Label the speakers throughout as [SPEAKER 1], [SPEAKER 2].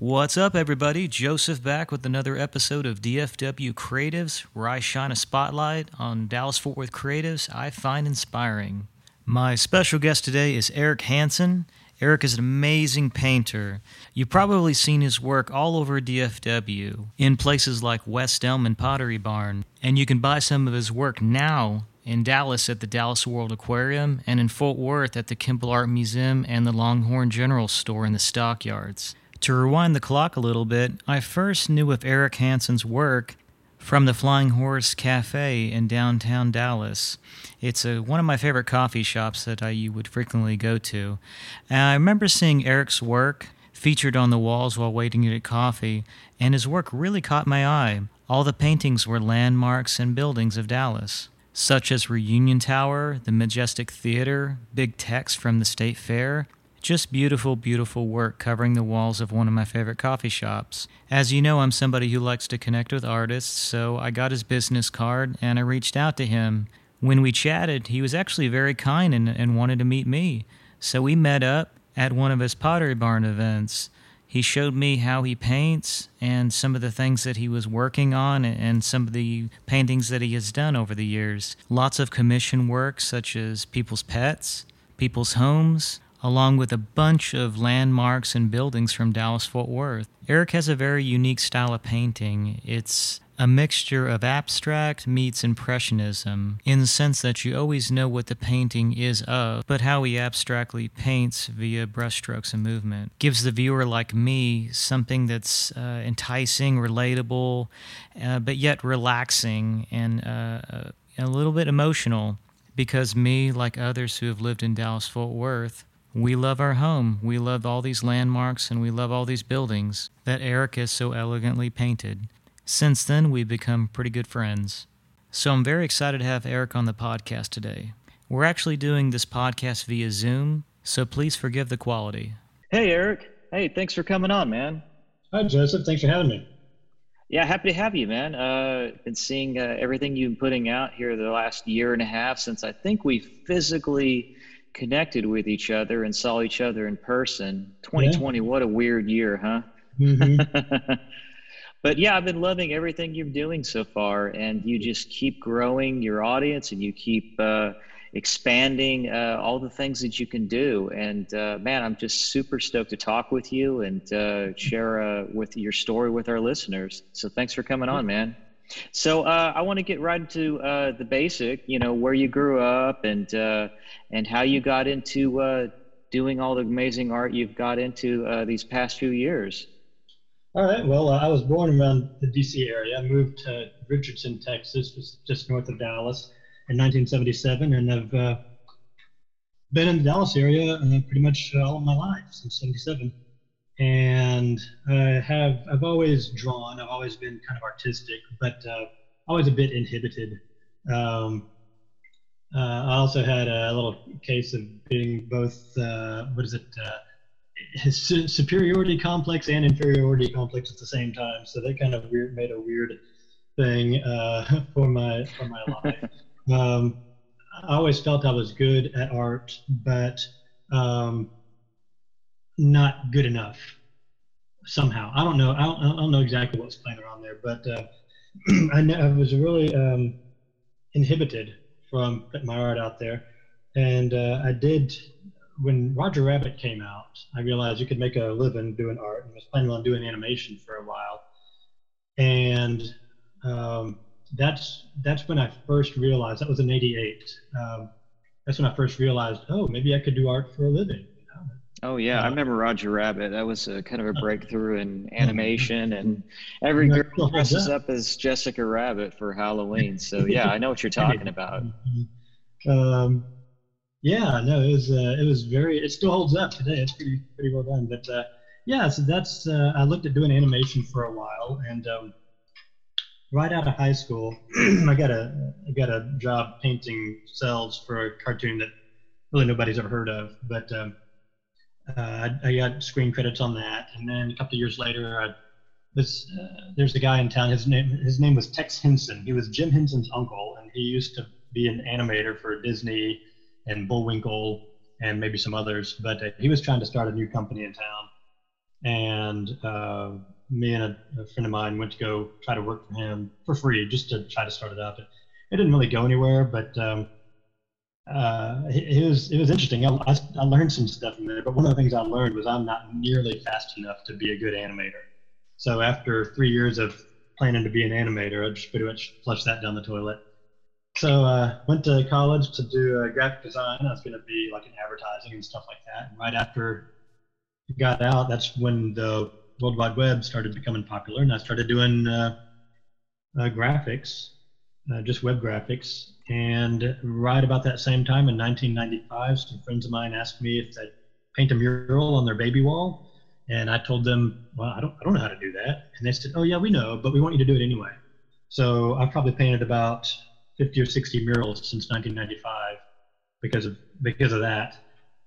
[SPEAKER 1] What's up, everybody? Joseph back with another episode of DFW Creatives, where I shine a spotlight on Dallas Fort Worth creatives I find inspiring. My special guest today is Eric Hansen. Eric is an amazing painter. You've probably seen his work all over DFW, in places like West Elm and Pottery Barn, and you can buy some of his work now in Dallas at the Dallas World Aquarium and in Fort Worth at the Kimbell Art Museum and the Longhorn General Store in the Stockyards. To rewind the clock a little bit, I first knew of Eric Hansen's work from the Flying Horse Cafe in downtown Dallas. It's a, one of my favorite coffee shops that I would frequently go to. And I remember seeing Eric's work featured on the walls while waiting to get coffee, and his work really caught my eye. All the paintings were landmarks and buildings of Dallas, such as Reunion Tower, the Majestic Theater, Big Tex from the State Fair, just beautiful, beautiful work covering the walls of one of my favorite coffee shops. As you know, I'm somebody who likes to connect with artists, so I got his business card and I reached out to him. When we chatted, he was actually very kind and, and wanted to meet me. So we met up at one of his Pottery Barn events. He showed me how he paints and some of the things that he was working on and some of the paintings that he has done over the years. Lots of commission work, such as people's pets, people's homes, along with a bunch of landmarks and buildings from Dallas Fort Worth. Eric has a very unique style of painting. It's a mixture of abstract meets impressionism in the sense that you always know what the painting is of, but how he abstractly paints via brushstrokes and movement gives the viewer like me something that's uh, enticing, relatable, uh, but yet relaxing and uh, uh a little bit emotional because me, like others who have lived in Dallas Fort Worth, we love our home. We love all these landmarks and we love all these buildings that Eric has so elegantly painted. Since then, we've become pretty good friends. So I'm very excited to have Eric on the podcast today. We're actually doing this podcast via Zoom, so please forgive the quality.
[SPEAKER 2] Hey, Eric. Hey, thanks for coming on, man.
[SPEAKER 3] Hi, Joseph. Thanks for having me.
[SPEAKER 2] Yeah, happy to have you, man. Uh, been seeing uh, everything you've been putting out here the last year and a half since I think we physically connected with each other and saw each other in person. 2020, yeah. what a weird year, huh? Mm-hmm. but yeah, I've been loving everything you're doing so far, and you just keep growing your audience and you keep uh, expanding uh, all the things that you can do. And uh, man, I'm just super stoked to talk with you and uh, share uh, with your story with our listeners. So thanks for coming on, man. So uh, I want to get right into uh, the basic, you know, where you grew up and uh, and how you got into uh, doing all the amazing art you've got into uh, these past few years.
[SPEAKER 3] All right. Well, uh, I was born around the D.C. area. I moved to Richardson, Texas, just north of Dallas, in 1977, and I've been in the Dallas area pretty much all of my life since '77 and I have I've always drawn. I've always been kind of artistic, but uh, always a bit inhibited. Um, uh, I also had a little case of being both uh, what is it uh, superiority complex and inferiority complex at the same time. So that kind of weird made a weird thing uh, for my for my life. Um, I always felt I was good at art, but um, not good enough somehow. I don't know. I don't, I don't know exactly what's playing around there, but uh, I, know, I was really um, inhibited from putting my art out there. And uh, I did, when Roger Rabbit came out, I realized you could make a living doing art and was planning on doing animation for a while. And um, that's that's when I first realized that was in '88. Um, that's when I first realized, oh, maybe I could do art for a living.
[SPEAKER 2] Oh yeah, uh, I remember Roger Rabbit. That was a kind of a breakthrough in animation, and every girl dresses up as Jessica Rabbit for Halloween. So yeah, I know what you're talking about.
[SPEAKER 3] Um, yeah, no, it was uh, it was very. It still holds up today. It's pretty pretty well done. But uh, yeah, so that's uh, I looked at doing animation for a while, and um, right out of high school, I got a I got a job painting cells for a cartoon that really nobody's ever heard of, but um, uh, I, got screen credits on that, and then a couple of years later, I, this uh, there's a guy in town. His name his name was Tex Henson. He was Jim Henson's uncle, and he used to be an animator for Disney and Bullwinkle and maybe some others. But uh, he was trying to start a new company in town, and uh, me and a, a, friend of mine went to go try to work for him for free just to try to start it up. It, it didn't really go anywhere, but um, uh, it, was it was interesting. I, I, I, learned some stuff from there, but one of the things I learned was I'm not nearly fast enough to be a good animator. So after three years of planning to be an animator, I just pretty much flushed that down the toilet. So uh, went to college to do uh, graphic design. I was going to be like in advertising and stuff like that. And right after I got out, that's when the World Wide Web started becoming popular, and I started doing uh, uh graphics, uh, just web graphics. And right about that same time in 1995, some friends of mine asked me if I'd paint a mural on their baby wall. And I told them, well, I don't, I don't know how to do that. And they said, oh, yeah, we know, but we want you to do it anyway. So I've probably painted about 50 or 60 murals since 1995 because of because of that.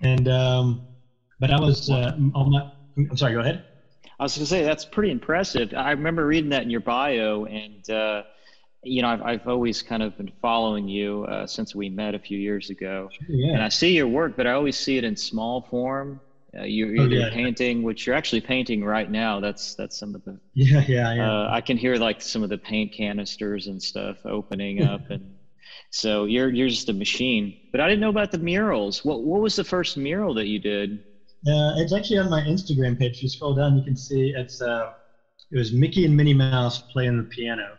[SPEAKER 3] And um, but I was uh, on my. I'm sorry. Go ahead.
[SPEAKER 1] I was going to say that's pretty impressive. I remember reading that in your bio, and uh, you know I've I've always kind of been following you uh, since we met a few years ago,
[SPEAKER 3] yeah.
[SPEAKER 1] and I see your work, but I always see it in small form. Uh, you're either oh, yeah. painting, which you're actually painting right now. That's that's some of the.
[SPEAKER 3] Yeah, yeah, yeah.
[SPEAKER 1] Uh, I can hear like some of the paint canisters and stuff opening up, and so you're you're just a machine. But I didn't know about the murals. What what was the first mural that you did?
[SPEAKER 3] Uh, it's actually on my Instagram page. If you scroll down, you can see it's uh, it was Mickey and Minnie Mouse playing the piano.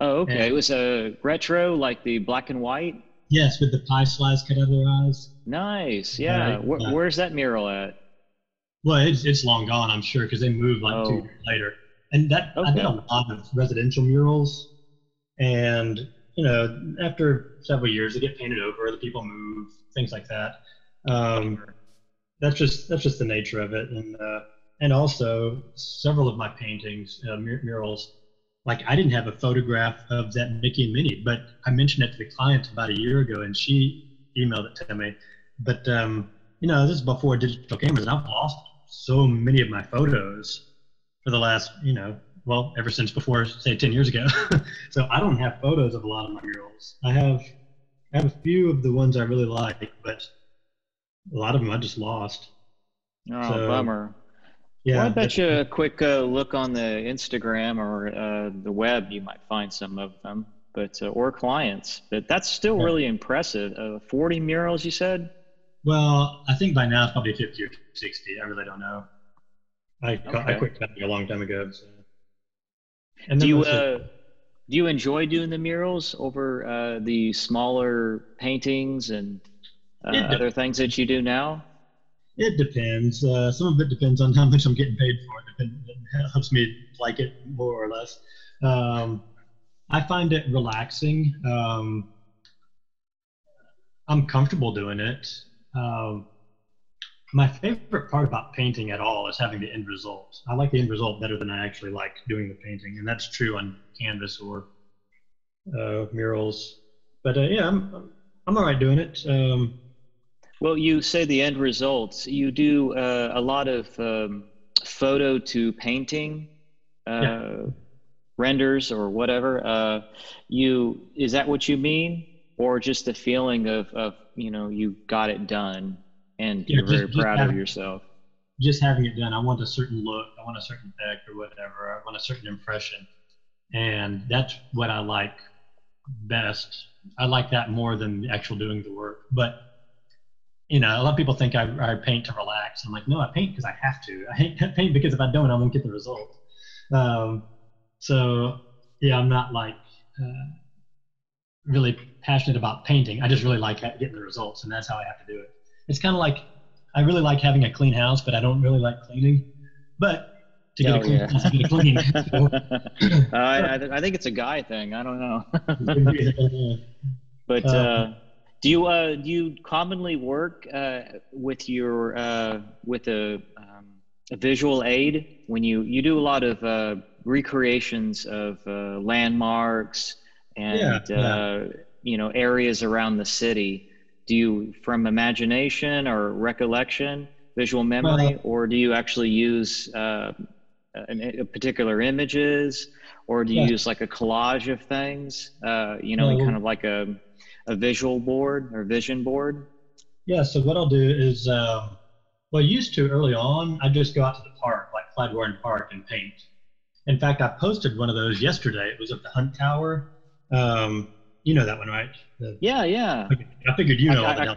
[SPEAKER 1] Oh, okay. And, it was a retro, like the black and white.
[SPEAKER 3] Yes, with the pie slice cut out of their eyes.
[SPEAKER 1] Nice. Yeah. Uh, Where, where's that mural at?
[SPEAKER 3] Well, it's it's long gone, I'm sure, because they moved like oh. two years later. And that okay. I did a lot of residential murals, and you know, after several years, they get painted over, The people move, things like that. Um, that's just that's just the nature of it, and uh, and also several of my paintings, uh, mur- murals, like I didn't have a photograph of that Mickey and Minnie, but I mentioned it to the client about a year ago, and she emailed it to me. But um, you know, this is before digital cameras, and I've lost so many of my photos for the last, you know, well, ever since before, say, 10 years ago. so I don't have photos of a lot of my murals. I have, I have a few of the ones I really like, but a lot of them I just lost.
[SPEAKER 1] Oh, so, bummer. Yeah. Well, I bet you a quick uh, look on the Instagram or uh, the web, you might find some of them, but uh, or clients. But that's still yeah. really impressive. Uh, 40 murals, you said?
[SPEAKER 3] Well, I think by now it's probably 50 or 60. I really don't know. I, okay. I quit a long time ago. So.
[SPEAKER 1] And do you uh, do you enjoy doing the murals over uh, the smaller paintings and uh, other things that you do now?
[SPEAKER 3] It depends. Uh, some of it depends on how much I'm getting paid for it. It helps me like it more or less. Um, I find it relaxing. Um, I'm comfortable doing it. Um, my favorite part about painting at all is having the end result. I like the end result better than I actually like doing the painting, and that's true on canvas or uh, murals. But uh, yeah, I'm I'm all right doing it. Um,
[SPEAKER 1] well, you say the end results. You do uh, a lot of um, photo to painting uh, yeah. renders or whatever. Uh, you is that what you mean, or just the feeling of of you know you got it done? and yeah, you're just, very proud having, of yourself.
[SPEAKER 3] Just having it done, I want a certain look, I want a certain effect or whatever, I want a certain impression, and that's what I like best. I like that more than the actual doing the work. But you know, a lot of people think I, I paint to relax. I'm like, no, I paint because I have to. I paint because if I don't, I won't get the result. Um, so yeah, I'm not like uh, really passionate about painting. I just really like getting the results, and that's how I have to do it it's kind of like I really like having a clean house, but I don't really like cleaning. But to get oh, a clean yeah. house, get clean.
[SPEAKER 1] So. uh, I, I, think it's a guy thing. I don't know. but uh, uh, do you uh, do you commonly work uh, with your uh, with a, um, a visual aid when you you do a lot of recreations of landmarks and yeah, yeah. you know areas around the city? do you from imagination or recollection visual memory or do you actually use uh, a, a particular images or do you yeah. use like a collage of things uh, you know kind of like a, a visual board or vision board
[SPEAKER 3] yeah so what i'll do is um, Well, used to early on. I just go out to the park, like Clyde Warren Park, and paint. In fact, I posted one of those yesterday. It was at the Hunt Tower. Um, you know that one, right? The,
[SPEAKER 1] yeah, yeah.
[SPEAKER 3] I figured you know I,
[SPEAKER 1] all the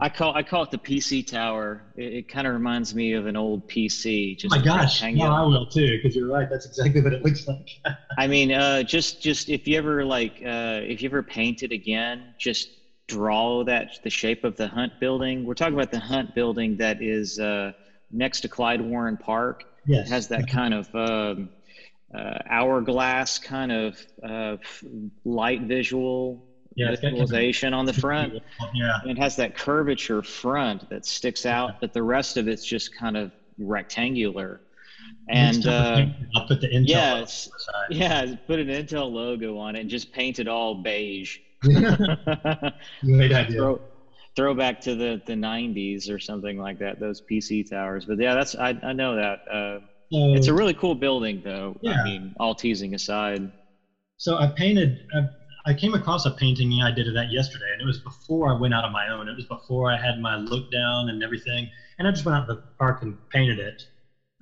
[SPEAKER 1] I call I call it the PC tower. It, it kind of reminds me of an old PC.
[SPEAKER 3] Just oh my gosh, no, I will too, because you're right. That's exactly what it looks like.
[SPEAKER 1] I mean, uh, just just if you ever like, uh, if you ever paint it again, just draw that the shape of the Hunt building. We're talking about the Hunt building that is uh, next to Clyde Warren Park.
[SPEAKER 3] Yes,
[SPEAKER 1] it has that kind of um, uh, hourglass kind of uh, light visual yeah, visualization on the front.
[SPEAKER 3] Yeah.
[SPEAKER 1] And it has that curvature front that sticks out, yeah. but the rest of it's just kind of rectangular. And uh,
[SPEAKER 3] I'll put the Intel
[SPEAKER 1] yeah, yeah, put an Intel logo on it and just paint it all beige.
[SPEAKER 3] Great idea.
[SPEAKER 1] Throw, throw back to the, the 90s or something like that, those PC towers. But yeah, that's I, I know that. Uh, so, it's a really cool building, though. Yeah. I mean, all teasing aside.
[SPEAKER 3] So I painted. I, I came across a painting I did of that yesterday, and it was before I went out on my own. It was before I had my look down and everything, and I just went out to the park and painted it,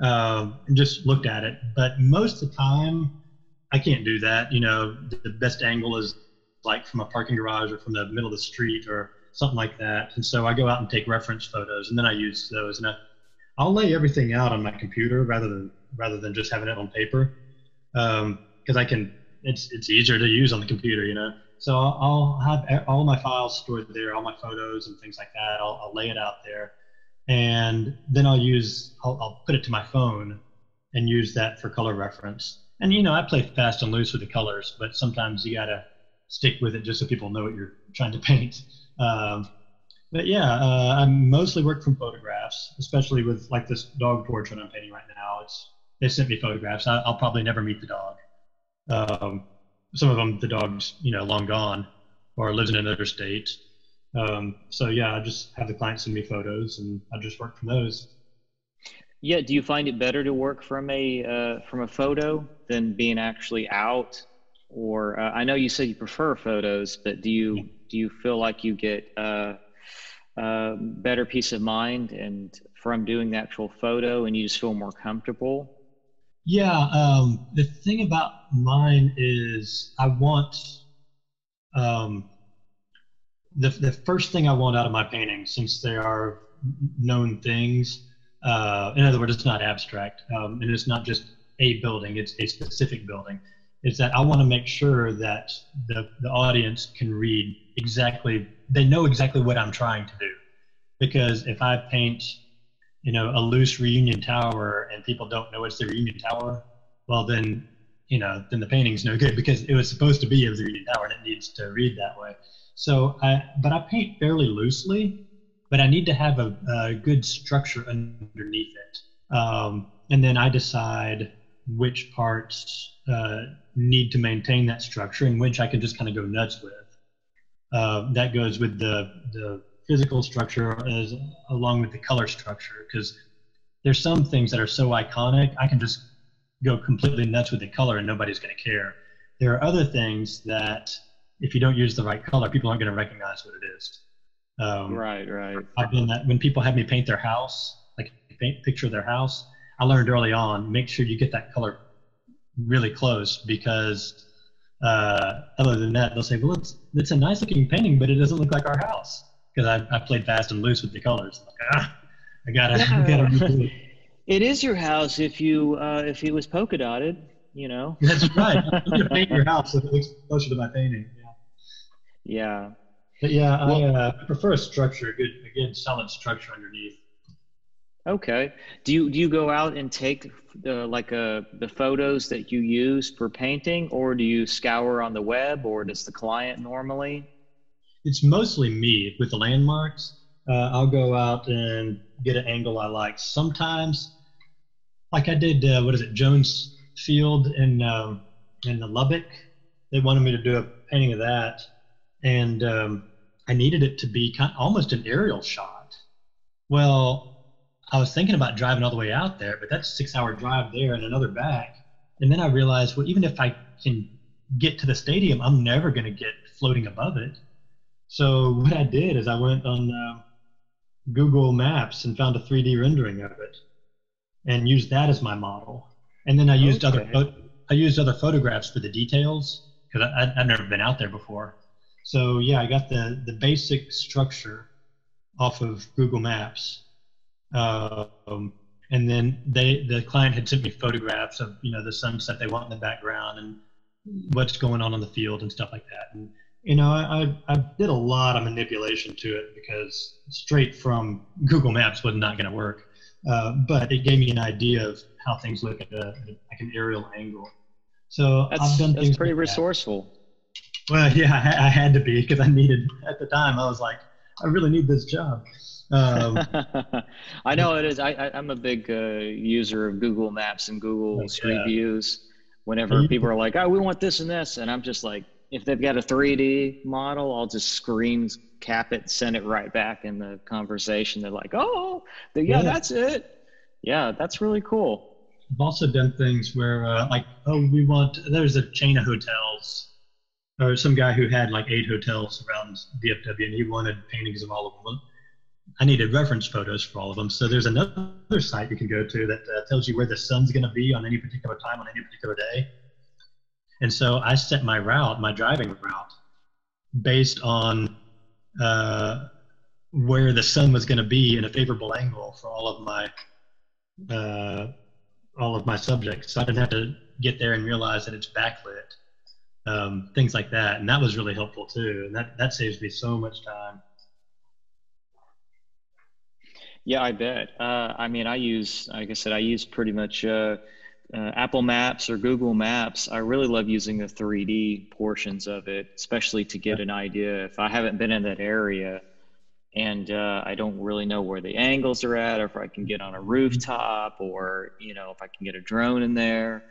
[SPEAKER 3] uh, and just looked at it. But most of the time, I can't do that. You know, the best angle is like from a parking garage or from the middle of the street or something like that. And so I go out and take reference photos, and then I use those. And I, I'll lay everything out on my computer rather than rather than just having it on paper, because um, I can it's it's easier to use on the computer, you know. So I'll, have all my files stored there, all my photos and things like that. I'll, I'll lay it out there, and then I'll use I'll, I'll put it to my phone and use that for color reference. And you know, I play fast and loose with the colors, but sometimes you gotta stick with it just so people know what you're trying to paint. Um, but yeah, uh, I mostly work from photographs, especially with like this dog portrait I'm painting right now. It's they sent me photographs. I, will probably never meet the dog. Um, some of them, the dog's you know long gone or lives in another state. Um, so yeah, I just have the client send me photos, and I just work from those.
[SPEAKER 1] Yeah, do you find it better to work from a uh, from a photo than being actually out? Or uh, I know you said you prefer photos, but do you yeah. do you feel like you get uh, uh, better peace of mind and from doing the actual photo, and you just feel more comfortable?
[SPEAKER 3] Yeah, um, the thing about mine is I want um, the the first thing I want out of my paintings, since they are known things. Uh, in other words, it's not abstract, um, and it's not just a building; it's a specific building. Is that I want to make sure that the the audience can read exactly, they know exactly what I'm trying to do, because if I paint you know, a loose reunion tower and people don't know it's the reunion tower, well then, you know, then the painting's no good because it was supposed to be a reunion tower and it needs to read that way. So I, but I paint fairly loosely, but I need to have a, a good structure underneath it. Um, and then I decide which parts uh, need to maintain that structure and which I can just kind of go nuts with. Uh, that goes with the, the physical structure as along with the color structure because there's some things that are so iconic i can just go completely nuts with the color and nobody's going to care. There are other things that if you don't use the right color people aren't going to recognize what it is.
[SPEAKER 1] Um, right right.
[SPEAKER 3] I've been that when people have me paint their house like paint picture their house i learned early on make sure you get that color really close because uh, other than that they'll say well it's it's a nice looking painting but it doesn't look like our house because I, I played fast and loose with the colors. Like, ah, I gotta, yeah. Gotta
[SPEAKER 1] it. is your house if you uh, if it was polka dotted, you know.
[SPEAKER 3] That's right. I'm gonna paint your house so it looks closer to my painting. Yeah.
[SPEAKER 1] Yeah.
[SPEAKER 3] But yeah, well, I uh, prefer a structure, a good, again, solid structure underneath.
[SPEAKER 1] Okay. Do you do you go out and take the like uh, the photos that you use for painting, or do you scour on the web, or does the client normally?
[SPEAKER 3] It's mostly me with the landmarks. Uh, I'll go out and get an angle I like. Sometimes, like I did, uh, what is it, Jones Field in um, in Lubbock. They wanted me to do a painting of that, and um, I needed it to be kind of almost an aerial shot. Well, I was thinking about driving all the way out there, but that's a six-hour drive there and another back. And then I realized, well, even if I can get to the stadium, I'm never going to get floating above it. So what I did is I went on uh, Google Maps and found a 3D rendering of it, and used that as my model. And then I used okay. other I used other photographs for the details because I've never been out there before. So yeah, I got the the basic structure off of Google Maps, um, and then they the client had sent me photographs of you know the sunset they want in the background and what's going on in the field and stuff like that. And you know, I, I did a lot of manipulation to it because straight from Google Maps was not going to work. Uh, but it gave me an idea of how things look at, a, like an aerial angle. So
[SPEAKER 1] that's, I've done that's things pretty like resourceful.
[SPEAKER 3] That. Well, yeah, I, I had to be because I needed at the time. I was like, I really need this job. Um,
[SPEAKER 1] I know it is. I, I, am a big uh, user of Google Maps and Google Street Views. Whenever people are like, "Oh, we want this and this," and I'm just like, if they've got a 3D model, I'll just screen cap it, send it right back in the conversation. They're like, "Oh, yeah, yeah. that's it." Yeah, that's really cool.
[SPEAKER 3] I've also done things where, uh, like, oh, we want. There's a chain of hotels, or some guy who had like eight hotels around DFW, and he wanted paintings of all of them. I needed reference photos for all of them. So there's another site you can go to that uh, tells you where the sun's going to be on any particular time on any particular day. And so I set my route, my driving route, based on uh, where the sun was going to be in a favorable angle for all of my uh, all of my subjects. So I didn't have to get there and realize that it's backlit, um, things like that. And that was really helpful too. And that, that saves me so much time.
[SPEAKER 1] Yeah, I bet. Uh, I mean, I use, like I said, I use pretty much uh, uh, Apple Maps or Google Maps. I really love using the 3D portions of it, especially to get an idea. If I haven't been in that area and uh, I don't really know where the angles are at, or if I can get on a rooftop, or you know, if I can get a drone in there.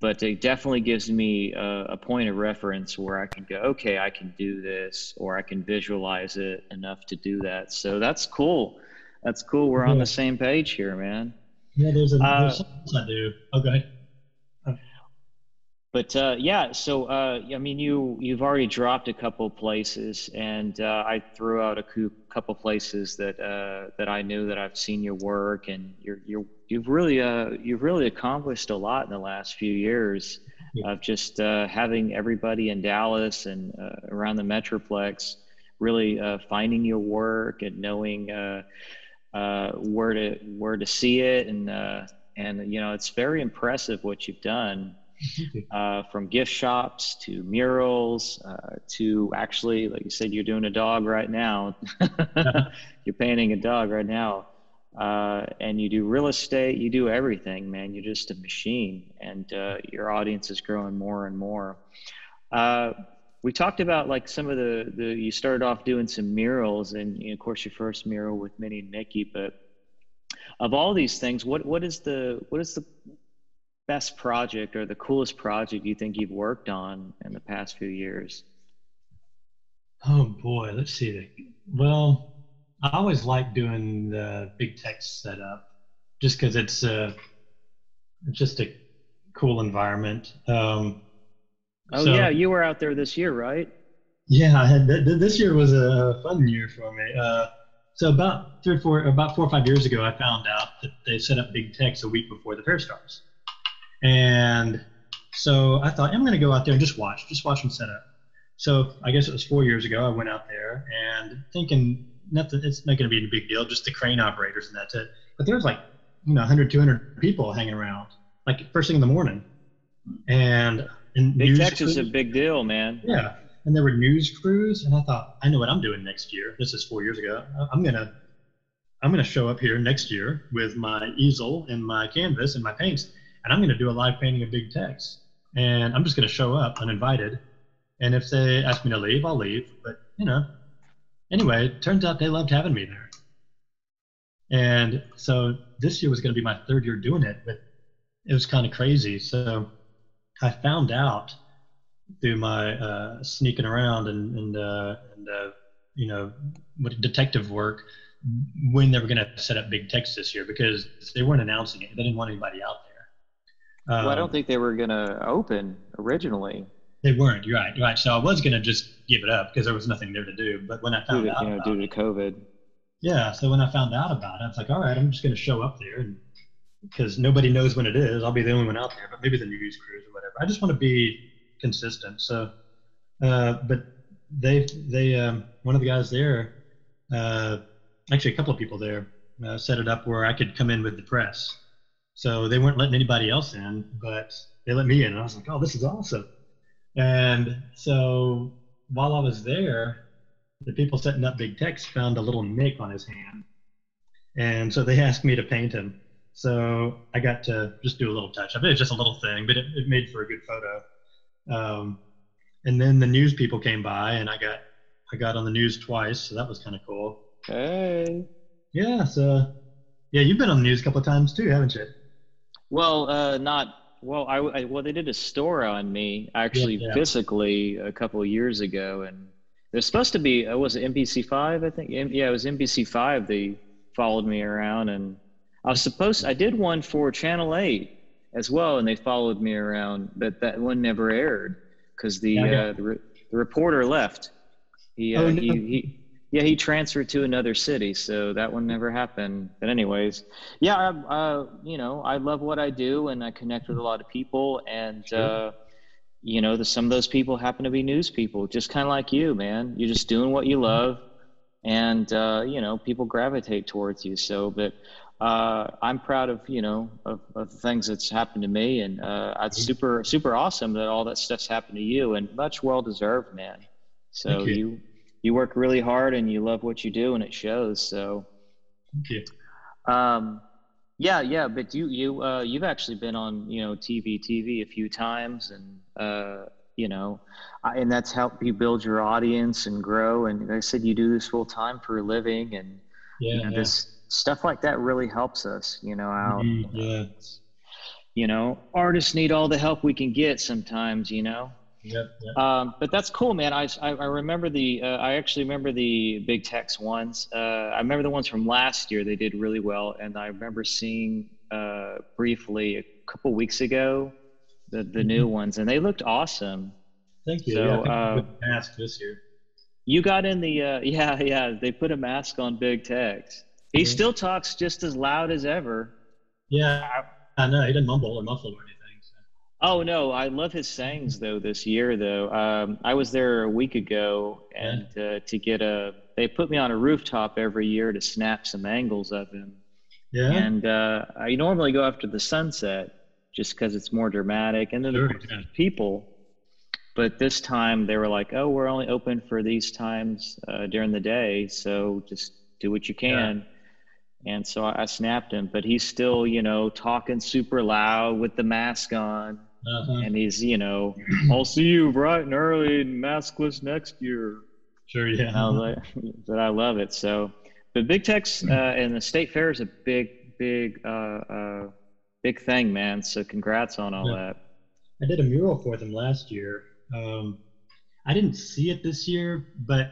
[SPEAKER 1] But it definitely gives me a, a point of reference where I can go, okay, I can do this, or I can visualize it enough to do that. So that's cool that's cool. We're on the same page here, man.
[SPEAKER 3] Yeah, there's a there's uh, I do. Okay.
[SPEAKER 1] But uh, yeah, so uh, I mean, you you've already dropped a couple places, and uh, I threw out a couple places that uh, that I knew that I've seen your work, and you're you're you've really uh, you've really accomplished a lot in the last few years yeah. of just having everybody in Dallas and around the Metroplex really finding your work and knowing uh, where to where to see it, and uh, and you know it's very impressive what you've done. Uh, from gift shops to murals uh, to actually, like you said, you're doing a dog right now. you're painting a dog right now. Uh, and you do real estate, you do everything, man. You're just a machine, and uh, your audience is growing more and more. We talked about like some of the the you started off doing some murals and you know, of course your first mural with Minnie and Mickey, but of all these things, what what is the what is the best project or the coolest project you think you've worked on in the past few years?
[SPEAKER 3] Oh boy, let's see. Well, I always like doing the Big Tex setup just because it's uh, just a cool environment. Um,
[SPEAKER 1] Oh so, yeah, you were out there this year, right?
[SPEAKER 3] Yeah, I had th- this year was a fun year for me. Uh, so about three or four, about four or five years ago, I found out that they set up Big Tex a week before the fair starts, and so I thought I'm going to go out there and just watch, just watch them set up. So I guess it was four years ago. I went out there and thinking nothing, it's not going to be a big deal, just the crane operators and that's it. But there was like you know 100, 200 people hanging around, like first thing in the morning, and
[SPEAKER 1] and Big Tex is a big deal, man.
[SPEAKER 3] Yeah, and there were news crews, and I thought, I know what I'm doing next year. This is four years ago. I'm gonna, I'm gonna show up here next year with my easel and my canvas and my paints, and I'm gonna do a live painting of Big Tex. And I'm just gonna show up uninvited, and if they ask me to leave, I'll leave. But you know, anyway, it turns out they loved having me there. And so this year was going to be my third year doing it, but it was kind of crazy. So I found out through my uh, sneaking around and and, uh, and uh, you know detective work when they were going to set up Big Tex this year because they weren't announcing it. They didn't want anybody out there.
[SPEAKER 1] Um, well, I don't um, think they were going to open originally.
[SPEAKER 3] They weren't. You're right. You're right. So I was going to just give it up because there was nothing there to do. But when I found
[SPEAKER 1] due
[SPEAKER 3] to, out,
[SPEAKER 1] you know, due to COVID.
[SPEAKER 3] Yeah. So when I found out about it, I was like, all right, I'm just going to show up there, and because nobody knows when it is, I'll be the only one out there. But maybe the news crews or whatever. I just want to be consistent. So, uh, but they they um, one of the guys there, uh, actually a couple of people there, uh, set it up where I could come in with the press. So they weren't letting anybody else in, but they let me in, and I was like, oh, this is awesome. And so while I was there, the people setting up Big Tex found a little nick on his hand. And so they asked me to paint him. So I got to just do a little touch up. It's just a little thing, but it, it made for a good photo. Um, and then the news people came by, and I got I got on the news twice, so that was kind of cool.
[SPEAKER 1] Hey.
[SPEAKER 3] Yeah. So yeah, you've been on the news a couple of times too, haven't you?
[SPEAKER 1] Well, uh, not well. I, I, well they did a story on me actually
[SPEAKER 3] Yeah, yeah.
[SPEAKER 1] physically a couple of years ago, and there's supposed to be uh, was it NBC five? I think yeah, it was NBC five. They followed me around, and I was supposed I did one for Channel eight as well, and they followed me around, but that one never aired because the
[SPEAKER 3] Yeah, yeah.
[SPEAKER 1] uh, the, re- the reporter left. He, uh,
[SPEAKER 3] Oh,
[SPEAKER 1] he
[SPEAKER 3] no.
[SPEAKER 1] he yeah he transferred to another city, so that one never happened. But anyways, yeah, I, uh, you know, I love what I do, and I connect with a lot of people, and
[SPEAKER 3] Sure.
[SPEAKER 1] uh, you know, the, some of those people happen to be news people, just kind of like you, man. You're just doing what you love, and uh, you know, people gravitate towards you. So, but uh, I'm proud of you know of, of the things that's happened to me, and uh, it's
[SPEAKER 3] Mhm.
[SPEAKER 1] super super awesome that all that stuff's happened to you, and much well deserved, man. So
[SPEAKER 3] you.
[SPEAKER 1] you you work really hard, and you love what you do, and it shows. So.
[SPEAKER 3] Thank you.
[SPEAKER 1] Um, yeah, yeah, but you you uh, you've actually been on you know TV TV a few times, and uh, you know, I, and that's helped you build your audience and grow. And like I said, you do this full time for a living, and
[SPEAKER 3] Yeah.
[SPEAKER 1] you know,
[SPEAKER 3] yeah.
[SPEAKER 1] this stuff like that really helps us. You know, out.
[SPEAKER 3] Mhm, yeah.
[SPEAKER 1] You know, artists need all the help we can get sometimes. You know.
[SPEAKER 3] Yep. Yep.
[SPEAKER 1] Um, but that's cool, man. I, I, I remember the, uh, I actually remember the Big Tex ones. Uh, I remember the ones from last year. They did really well. And I remember seeing uh, briefly a couple weeks ago the, the new ones, and they looked awesome.
[SPEAKER 3] Thank you.
[SPEAKER 1] So,
[SPEAKER 3] yeah,
[SPEAKER 1] uh,
[SPEAKER 3] I'm with the mask this year.
[SPEAKER 1] You got in the, uh, yeah, yeah, they put a mask on Big Tex. He still talks just as loud as ever.
[SPEAKER 3] Yeah, I know. He didn't mumble or muffle or anything. So.
[SPEAKER 1] Oh no, I love his sayings though. This year though, um, I was there a week ago, and uh, to get a, they put me on a rooftop every year to snap some angles of him.
[SPEAKER 3] Yeah.
[SPEAKER 1] And uh, I normally go after the sunset just because it's more dramatic, and then
[SPEAKER 3] Sure, yeah.
[SPEAKER 1] people. But this time they were like, "Oh, we're only open for these times uh, during the day, so just do what you can." And so I, snapped him, but he's still, you know, talking super loud with the mask on
[SPEAKER 3] Uh-huh.
[SPEAKER 1] and he's you know i'll see you bright and early and maskless next year
[SPEAKER 3] Sure. Yeah.
[SPEAKER 1] and I was like, but i love it so but Big Tex uh, and the state fair is a big big uh, uh, big thing man so congrats on all
[SPEAKER 3] Yeah.
[SPEAKER 1] that
[SPEAKER 3] I did a mural for them last year. Um, I didn't see it this year, but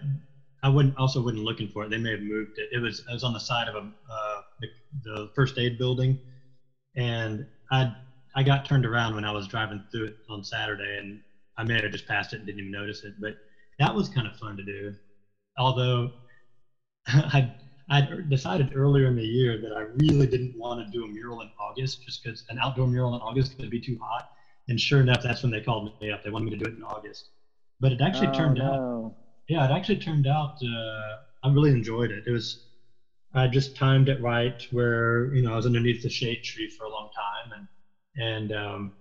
[SPEAKER 3] I wouldn't also wasn't looking for it. They may have moved it. It was I was on the side of a uh, the, the first aid building, and I I got turned around when I was driving through it on Saturday, and I may have just passed it and didn't even notice it. But that was kind of fun to do. Although I I decided earlier in the year that I really didn't want to do a mural in August, just because an outdoor mural in August could be too hot. And sure enough, that's when they called me up. They wanted me to do it in August. But it actually
[SPEAKER 1] Oh,
[SPEAKER 3] turned out,
[SPEAKER 1] no.
[SPEAKER 3] Yeah, it actually turned out, uh, I really enjoyed it. It was, I just timed it right where, you know, I was underneath the shade tree for a long time and, and, um,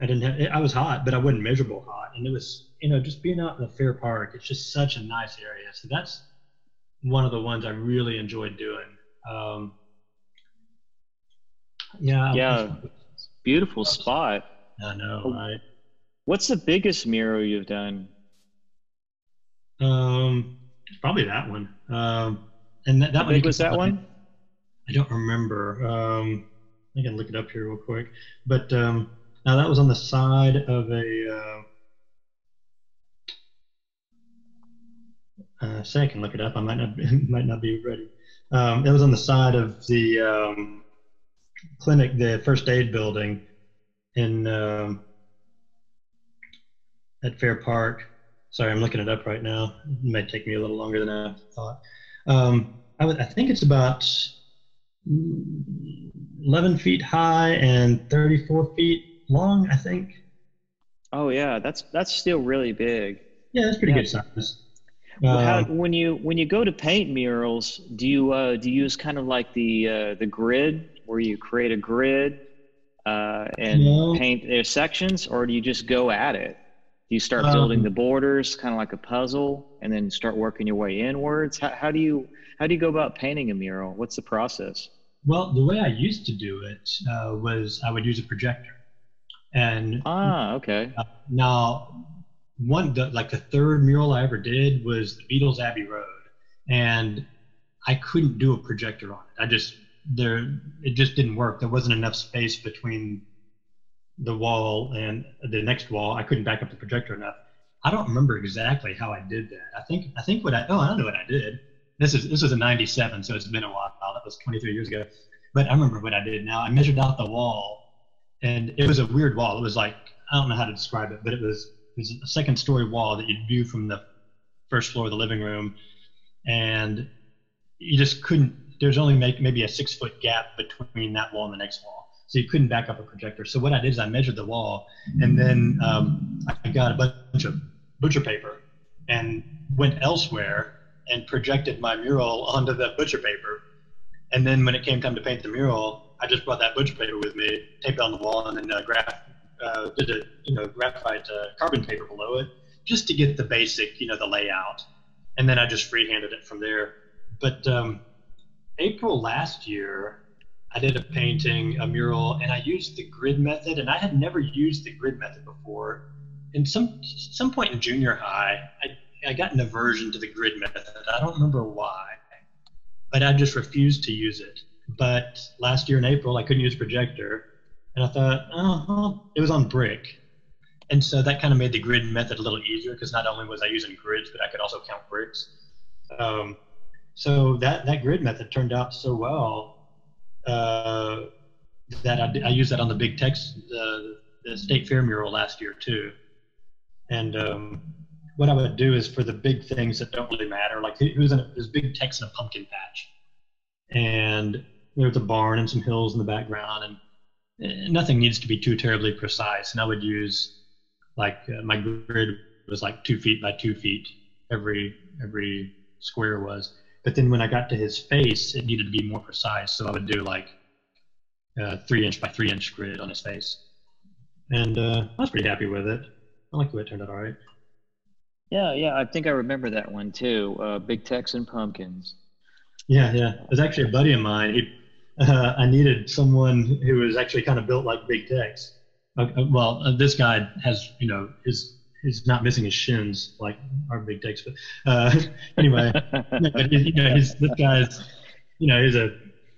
[SPEAKER 3] I didn't have, I was hot, but I wasn't miserable hot. And it was, you know, just being out in the fair park, it's just such a nice area. So that's one of the ones I really enjoyed doing. Um, yeah.
[SPEAKER 1] Yeah. beautiful spot
[SPEAKER 3] I know,
[SPEAKER 1] Oh.
[SPEAKER 3] right?
[SPEAKER 1] what's the biggest mural you've done
[SPEAKER 3] Um, probably that one. Um, and that, that
[SPEAKER 1] how
[SPEAKER 3] one.
[SPEAKER 1] big was that one
[SPEAKER 3] I don't remember. Um, I can look it up here real quick. But um, now that was on the side of a. Uh, uh, say I can look it up. I might not might not be ready. Um, it was on the side of the um, clinic, the first aid building, in um, at Fair Park. Sorry, I'm looking it up right now. It might take me a little longer than I thought. Um, I, would, I think it's about 11 feet high and 34 feet long, I think.
[SPEAKER 1] Oh yeah, that's that's still really big.
[SPEAKER 3] Yeah, that's pretty good size.
[SPEAKER 1] Well, how, um, when you when you go to paint murals, do you uh, do you use kind of like the uh, the grid where you create a grid uh, and paint their sections, or do you just go at it? You start building um, the borders, kind of like a puzzle, and then start working your way inwards? How, how do you how do you go about painting a mural? What's the process?
[SPEAKER 3] Well, the way I used to do it uh, was I would use a projector, and
[SPEAKER 1] ah, okay.
[SPEAKER 3] Uh, now, one the, like the third mural I ever did was the Beatles Abbey Road, and I couldn't do a projector on it. I just there it just didn't work. There wasn't enough space between the wall and the next wall. I couldn't back up the projector enough. I don't remember exactly how I did that. I think I think what I oh I don't know what I did. This is this was a '97, so it's been a while. That was 23 years ago. But I remember what I did. Now I measured out the wall, and it was a weird wall. It was like I don't know how to describe it, but it was it was a second story wall that you'd view from the first floor of the living room, and you just couldn't. There's only make, maybe a six foot gap between that wall and the next wall so you couldn't back up a projector. So what I did is I measured the wall, and then um, I got a bunch of butcher paper and went elsewhere and projected my mural onto the butcher paper. And then when it came time to paint the mural, I just brought that butcher paper with me, taped it on the wall, and then uh, graph, uh, did a you know graphite uh, carbon paper below it, just to get the basic you know the layout. And then I just freehanded it from there. But um, April last year, I did a painting, a mural, and I used the grid method. And I had never used the grid method before. And some some point in junior high, I, I got an aversion to the grid method. I don't remember why, but I just refused to use it. But last year in April, I couldn't use a projector, and I thought, oh, it was on brick. And so that kind of made the grid method a little easier because not only was I using grids, but I could also count bricks. Um, so that, that grid method turned out so well uh, that I, I used that on the big Tex, the, the state fair mural last year too. And um, what I would do is for the big things that don't really matter, like was in a, this big Tex in a pumpkin patch, and there's a barn and some hills in the background, and, and nothing needs to be too terribly precise. And I would use like uh, my grid was like two feet by two feet every every square was but then when I got to his face, it needed to be more precise. So I would do like a three inch by three inch grid on his face. And uh, I was pretty happy with it. I like the way it turned out all right.
[SPEAKER 1] Yeah, yeah, I think I remember that one too. Uh, Big Texan Pumpkins.
[SPEAKER 3] Yeah, yeah. It was actually a buddy of mine. He, uh, I needed someone who was actually kind of built like Big Tex. Uh, well, uh, this guy has, you know, his he's not missing his shins like our big Tex. But uh, anyway, but you know, he's this guy's, you know, he's a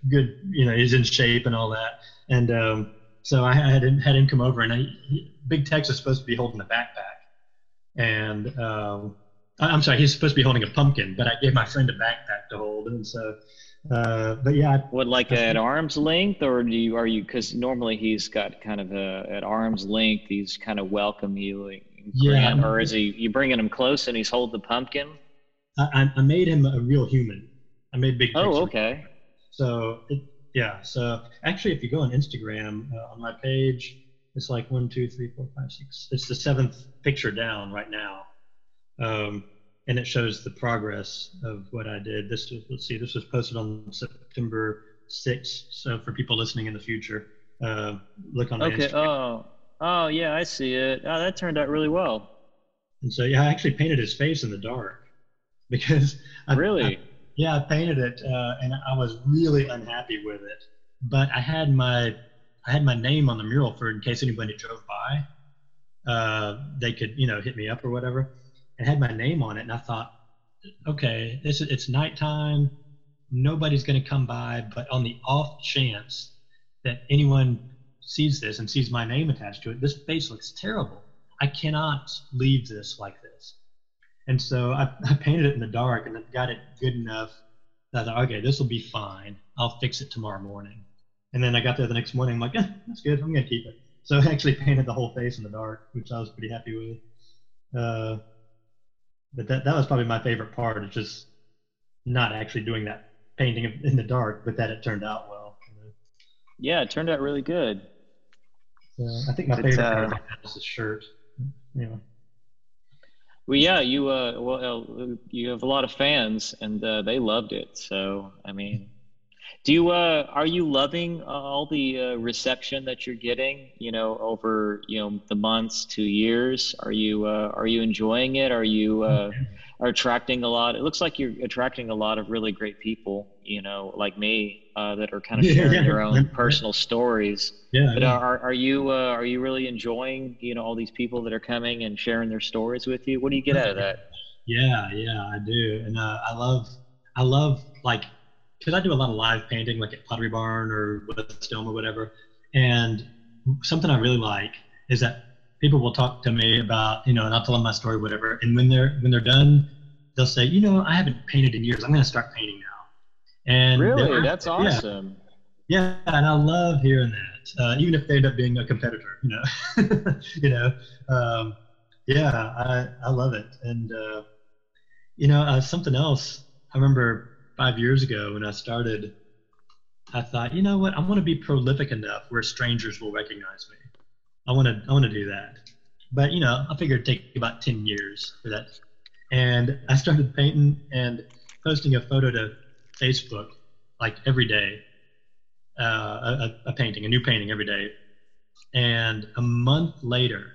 [SPEAKER 3] good, you know, he's in shape and all that. And um, so I had him, had him come over, and I, he, Big Tex is supposed to be holding a backpack, and um, I'm sorry, he's supposed to be holding a pumpkin, but I gave my friend a backpack to hold, and so. Uh, but yeah,
[SPEAKER 1] what like I, at arm's length, or do you are you? Because normally he's got kind of a at arm's length. He's kind of welcome you yeah, or is he you bringing him close and he's holding the pumpkin?
[SPEAKER 3] I, I made him a real human. I made big.
[SPEAKER 1] Oh, okay.
[SPEAKER 3] So it, yeah. So actually, if you go on Instagram uh, on my page, it's like one, two, three, four, five, six. It's the seventh picture down right now, um, and it shows the progress of what I did. This was, let's see, this was posted on September sixth. So for people listening in the future, uh, look on.
[SPEAKER 1] Okay. Instagram. Oh. Oh yeah, I see it. Oh, that turned out really well.
[SPEAKER 3] And so yeah, I actually painted his face in the dark because I,
[SPEAKER 1] really,
[SPEAKER 3] I, yeah, I painted it uh, and I was really unhappy with it. But I had my I had my name on the mural for in case anybody drove by, uh, they could you know hit me up or whatever. I had my name on it, and I thought, okay, this is, it's nighttime. Nobody's going to come by, but on the off chance that anyone sees this and sees my name attached to it, this face looks terrible. I cannot leave this like this. And so I, I painted it in the dark and got it good enough that I thought, okay, this will be fine. I'll fix it tomorrow morning. And then I got there the next morning. I'm like, eh, that's good. I'm going to keep it. So I actually painted the whole face in the dark, which I was pretty happy with. Uh, but that, that was probably my favorite part. It's just not actually doing that painting in the dark, but that it turned out well.
[SPEAKER 1] Yeah, it turned out really good.
[SPEAKER 3] So I think my favorite uh, part is the shirt. Yeah.
[SPEAKER 1] Well, yeah, you uh, well, uh, you have a lot of fans, and uh, they loved it. So, I mean, do you uh, are you loving uh, all the uh, reception that you're getting? You know, over you know the months, two years. Are you uh, are you enjoying it? Are you uh, are attracting a lot? It looks like you're attracting a lot of really great people. You know, like me, uh, that are kind of sharing their own personal stories.
[SPEAKER 3] Yeah.
[SPEAKER 1] But
[SPEAKER 3] yeah.
[SPEAKER 1] are are you uh, are you really enjoying you know all these people that are coming and sharing their stories with you? What do you get out of that?
[SPEAKER 3] Yeah, yeah, I do, and uh, I love I love like because I do a lot of live painting, like at Pottery Barn or West Elm or whatever. And something I really like is that people will talk to me about, you know, and I'll tell them my story, whatever. And when they're when they're done, they'll say, you know, I haven't painted in years. I'm going to start painting now. And
[SPEAKER 1] really, that's awesome.
[SPEAKER 3] Yeah, yeah, and I love hearing that, uh, even if they end up being a competitor. You know, you know, um, yeah, I I love it. And uh, you know, uh, something else. I remember five years ago when I started, I thought, you know what, I want to be prolific enough where strangers will recognize me. I want to, I want to do that. But you know, I figured it'd take about ten years for that. And I started painting and posting a photo to Facebook like every day, uh, a, a painting, a new painting every day. And a month later,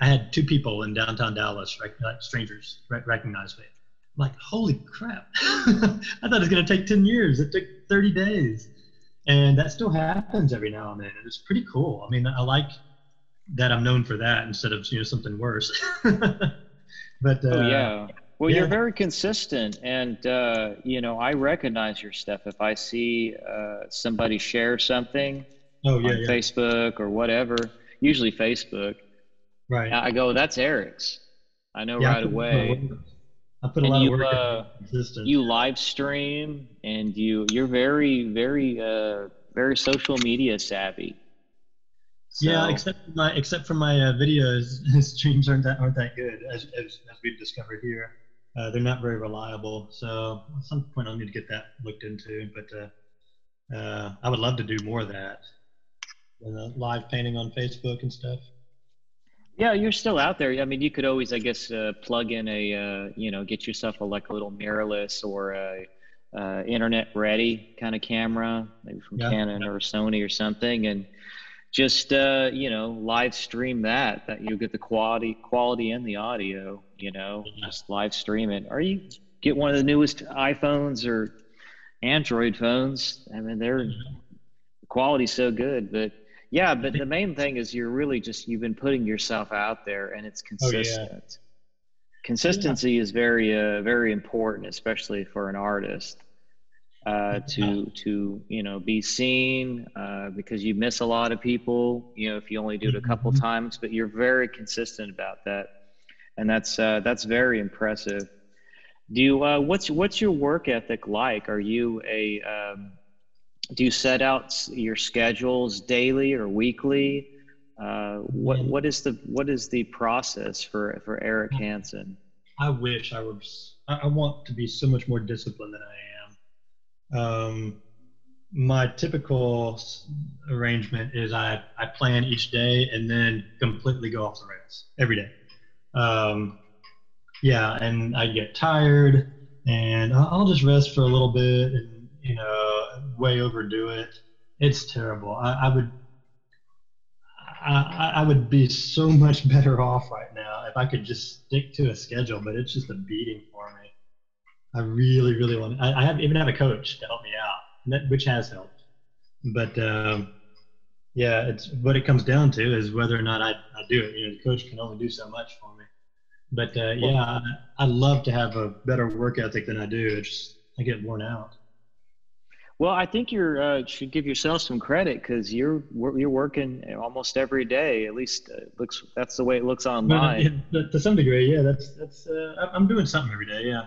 [SPEAKER 3] I had two people in downtown Dallas, like strangers, recognize me I'm like, holy crap. I thought it was going to take 10 years. It took 30 days. And that still happens every now and then. And it's pretty cool. I mean, I like that I'm known for that instead of, you know, something worse. but, uh,
[SPEAKER 1] oh, yeah. Well, yeah. you're very consistent. And, uh, you know, I recognize your stuff. If I see uh, somebody share something
[SPEAKER 3] oh, yeah,
[SPEAKER 1] on
[SPEAKER 3] yeah.
[SPEAKER 1] Facebook or whatever, usually Facebook,
[SPEAKER 3] right.
[SPEAKER 1] I go, that's Eric's. I know right away.
[SPEAKER 3] I put a and lot
[SPEAKER 1] you,
[SPEAKER 3] of work
[SPEAKER 1] uh, You live stream and you you're very very uh, very social media savvy.
[SPEAKER 3] So, yeah, except for my except for my uh, videos, streams aren't that aren't that good as as, as we've discovered here. Uh, they're not very reliable. So at some point I'll need to get that looked into. But uh, uh, I would love to do more of that. Uh, live painting on Facebook and stuff.
[SPEAKER 1] Yeah, you're still out there. I mean, you could always, I guess, uh, plug in a, uh, you know, get yourself a like a little mirrorless or a uh, internet ready kind of camera, maybe from yeah. Canon or Sony or something, and just uh, you know live stream that. That you'll get the quality, quality and the audio. You know, just live stream it. Or you get one of the newest iPhones or Android phones. I mean, their the quality's so good, but yeah, but the main thing is you're really just you've been putting yourself out there and it's consistent. Oh, yeah. Consistency yeah. is very uh, very important, especially for an artist. Uh, to to you know be seen uh, because you miss a lot of people you know if you only do it a couple mm-hmm. times but you're very consistent about that and that's uh, that's very impressive do you uh, what's what's your work ethic like are you a um, do you set out your schedules daily or weekly? Uh, what what is the what is the process for for Eric Hansen?
[SPEAKER 3] I wish I was. I want to be so much more disciplined than I am. Um, my typical arrangement is I, I plan each day and then completely go off the rails every day. Um, yeah, and I get tired and I'll just rest for a little bit and you know, way overdo it. It's terrible. I, I would, I, I would be so much better off right now if I could just stick to a schedule, but it's just a beating for me. I really, really want. I, I have even have a coach to help me out, which has helped. But um, yeah, it's what it comes down to is whether or not I, I do it. You know, the coach can only do so much for me. But uh, yeah, I, I love to have a better work ethic than I do. It's just, I get worn out.
[SPEAKER 1] Well, I think you uh, should give yourself some credit because you're you're working almost every day. At least uh, looks that's the way it looks online.
[SPEAKER 3] yeah, to some degree, yeah. That's that's uh, I'm doing something every day. Yeah.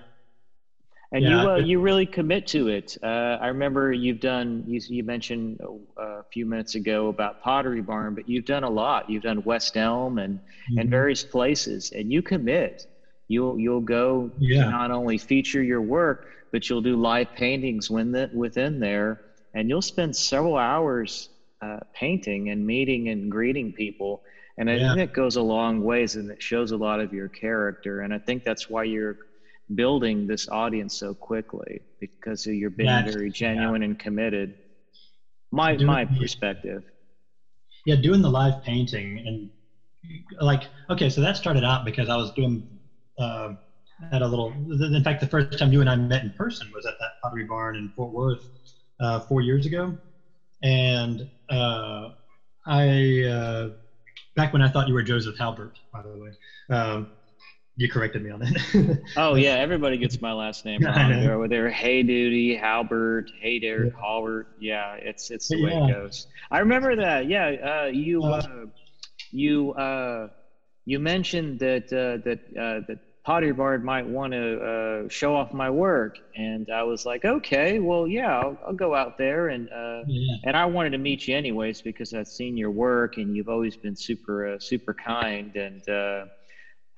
[SPEAKER 1] And yeah, you uh, you really commit to it. Uh, I remember you've done you you mentioned uh, a few minutes ago about Pottery Barn, but you've done a lot. You've done West Elm and mm-hmm. and various places, and you commit. you'll you'll go
[SPEAKER 3] Yeah.
[SPEAKER 1] not only feature your work, but you'll do live paintings when the, within there, and you'll spend several hours uh, painting and meeting and greeting people. And I
[SPEAKER 3] Yeah.
[SPEAKER 1] think it goes a long ways, and it shows a lot of your character. And I think that's why you're building this audience so quickly because you're being
[SPEAKER 3] That's-
[SPEAKER 1] very genuine and committed. My
[SPEAKER 3] Doing
[SPEAKER 1] my perspective.
[SPEAKER 3] Yeah, doing the live painting and like okay, so that started out because I was doing uh, at a little. In fact, the first time you and I met in person was at that Pottery Barn in Fort Worth uh, four years ago, and uh, I uh, back when I thought you were Joseph Halbert, by the way. Um, you corrected me on that.
[SPEAKER 1] Oh yeah, everybody gets my last name
[SPEAKER 3] Yeah,
[SPEAKER 1] wrong. They're, they're Hey Duty, Halbert, Hey Derek,
[SPEAKER 3] Yeah.
[SPEAKER 1] Halbert. Yeah, it's it's the
[SPEAKER 3] But
[SPEAKER 1] way it goes. I remember that. Yeah, uh, you
[SPEAKER 3] Uh,
[SPEAKER 1] uh, you uh, you mentioned that uh, that uh, that Pottery Barn might want to uh, show off my work, and I was like, okay, well, yeah, I'll, I'll go out there and. Uh,
[SPEAKER 3] yeah,
[SPEAKER 1] and I wanted to meet you anyways because I've seen your work and you've always been super uh, super kind and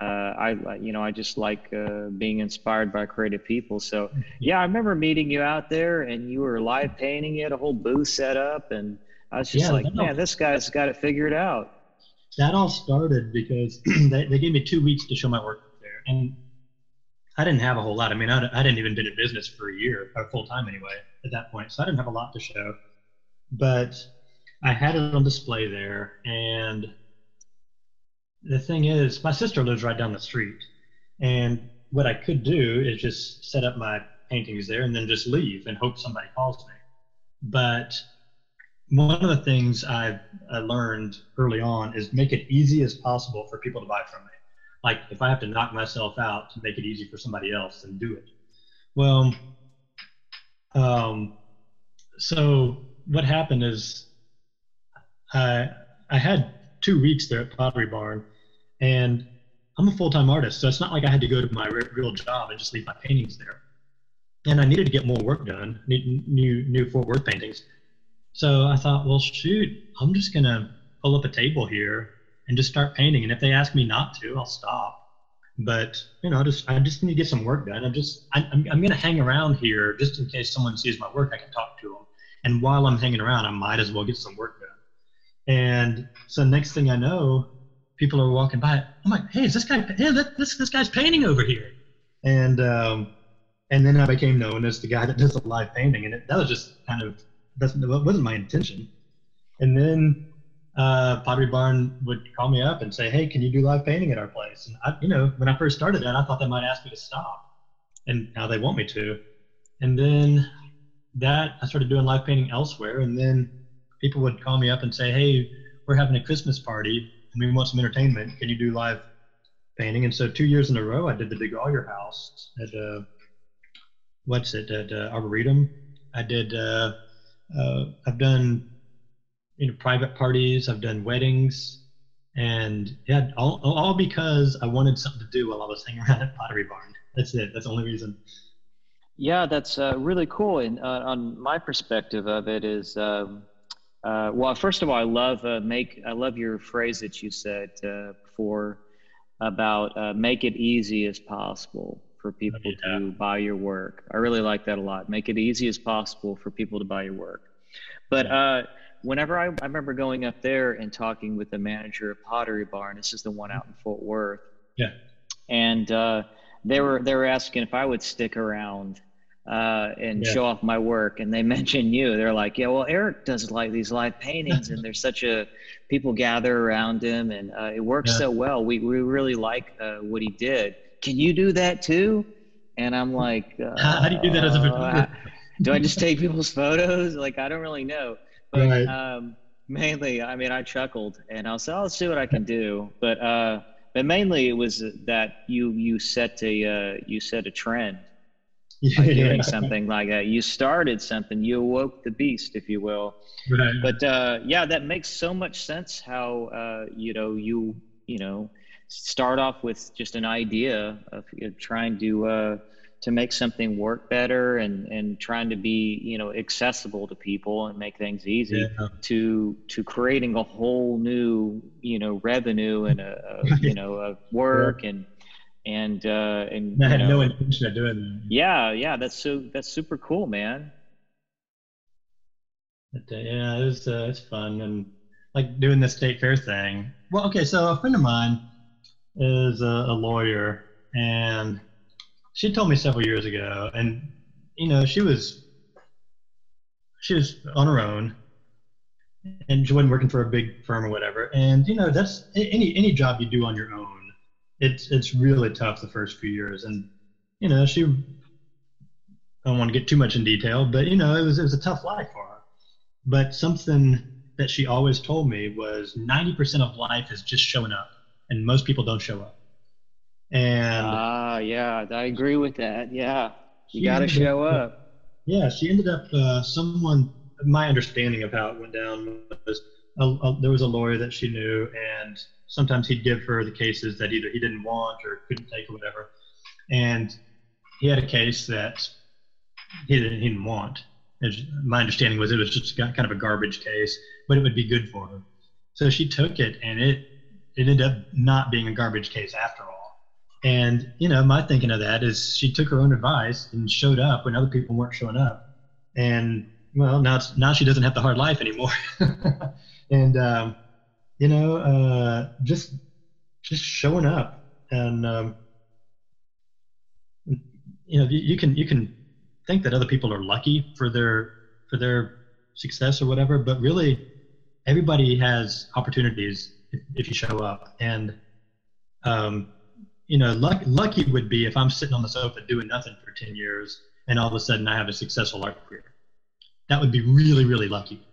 [SPEAKER 1] uh, I you know I just like uh, being inspired by creative people. So yeah, I remember meeting you out there and you were live painting. You had a whole booth set up and I was just
[SPEAKER 3] Yeah,
[SPEAKER 1] like,
[SPEAKER 3] no.
[SPEAKER 1] man, this guy's got it figured out.
[SPEAKER 3] that all started because they, they gave me two weeks to show my work there, and I didn't have a whole lot. I mean, I, I didn't even been in business for a year, or full time anyway, at that point, so I didn't have a lot to show. But I had it on display there, and the thing is, my sister lives right down the street, and what I could do is just set up my paintings there and then just leave and hope somebody calls me. But one of the things I've I learned early on is make it easy as possible for people to buy from me. Like if I have to knock myself out to make it easy for somebody else, then do it. Well, um, so what happened is I I had two weeks there at Pottery Barn, and I'm a full-time artist, so it's not like I had to go to my real job and just leave my paintings there. And I needed to get more work done, new new Fort Worth paintings. So I thought, well, shoot, I'm just gonna pull up a table here and just start painting. And if they ask me not to, I'll stop. But you know, I just I just need to get some work done. I'm just I, I'm I'm gonna hang around here just in case someone sees my work. I can talk to them. And while I'm hanging around, I might as well get some work. And so next thing I know, people are walking by. I'm like, hey, is this guy? Hey, this this guy's painting over here. And um, and then I became known as the guy that does the live painting, and it, that was just kind of that's, that wasn't my intention. And then uh, Pottery Barn would call me up and say, "Hey, can you do live painting at our place?" And I, you know, when I first started that, I thought they might ask me to stop, and now they want me to. And then that I started doing live painting elsewhere, and then people would call me up and say, "Hey, we're having a Christmas party, and we want some entertainment. Can you do live painting?" And so two years in a row, I did the DeGolyer House at uh, what's it at uh, Arboretum. I did. Uh, uh, I've done you know private parties. I've done weddings, and yeah, all, all because I wanted something to do while I was hanging around at Pottery Barn. That's it. That's the only reason.
[SPEAKER 1] Yeah, that's uh, really cool. And uh, on my perspective of it is, um, uh, well, first of all, I love uh, make. I love your phrase that you said uh, before about uh, make it easy as possible for people
[SPEAKER 3] Yeah.
[SPEAKER 1] to buy your work. I really like that a lot. Make it easy as possible for people to buy your work. But uh, whenever I, I remember going up there and talking with the manager of Pottery Barn, this is the one out in Fort Worth.
[SPEAKER 3] Yeah.
[SPEAKER 1] And uh, they were they were asking if I would stick around uh, and
[SPEAKER 3] Yeah.
[SPEAKER 1] show off my work, and they mentioned you. They're like, "Yeah, well, Eric does like these live paintings, and there's such a people gather around him, and uh, it works
[SPEAKER 3] Yeah.
[SPEAKER 1] so well. We we really like uh, what he did. Can you do that too?" And I'm like, uh,
[SPEAKER 3] How, how do you do that as a photographer?
[SPEAKER 1] do I just take people's photos? Like, I don't really know. But
[SPEAKER 3] Right.
[SPEAKER 1] um, mainly, I mean, I chuckled and I'll say, I'll see what I can do. But uh, but mainly, it was that you you set a uh, you set a trend by doing something like that. You started something. You awoke the beast, if you will.
[SPEAKER 3] Right.
[SPEAKER 1] But uh, yeah, that makes so much sense. How uh, you know you you know start off with just an idea of you know, trying to uh, to make something work better and and trying to be you know accessible to people and make things easy
[SPEAKER 3] Yeah.
[SPEAKER 1] to to creating a whole new you know revenue and a, a you know a work and and uh, and
[SPEAKER 3] I had
[SPEAKER 1] know,
[SPEAKER 3] no intention of doing that.
[SPEAKER 1] Yeah, yeah, that's so that's super cool, man.
[SPEAKER 3] But, uh, yeah, it was uh, it's fun and like doing the state fair thing. Well, okay, so a friend of mine is a, a lawyer, and she told me several years ago, and you know she was she was on her own, and she wasn't working for a big firm or whatever. And you know that's any any job you do on your own it's it's really tough the first few years, and you know she. I don't want to get too much in detail, but you know it was it was a tough life for her. But something that she always told me was 90% of life is just showing up, and most people don't show up. And
[SPEAKER 1] ah, uh, yeah, I agree with that. Yeah, you got to show up.
[SPEAKER 3] Yeah, she ended up uh, someone. My understanding of how it went down was a, a, there was a lawyer that she knew, and sometimes he'd give her the cases that either he didn't want or couldn't take or whatever. And he had a case that he didn't, he didn't want. As my understanding was it was just kind of a garbage case, but it would be good for her. So she took it, and it it ended up not being a garbage case after all. And you know, my thinking of that is she took her own advice and showed up when other people weren't showing up. And well, now now she doesn't have the hard life anymore. and um, you know, uh, just just showing up and um, you know you, you, can you can think that other people are lucky for their for their success or whatever, but really everybody has opportunities if, if you show up and um, you know luck, lucky would be if I'm sitting on the sofa doing nothing for 10 years and all of a sudden I have a successful art career. That would be really really lucky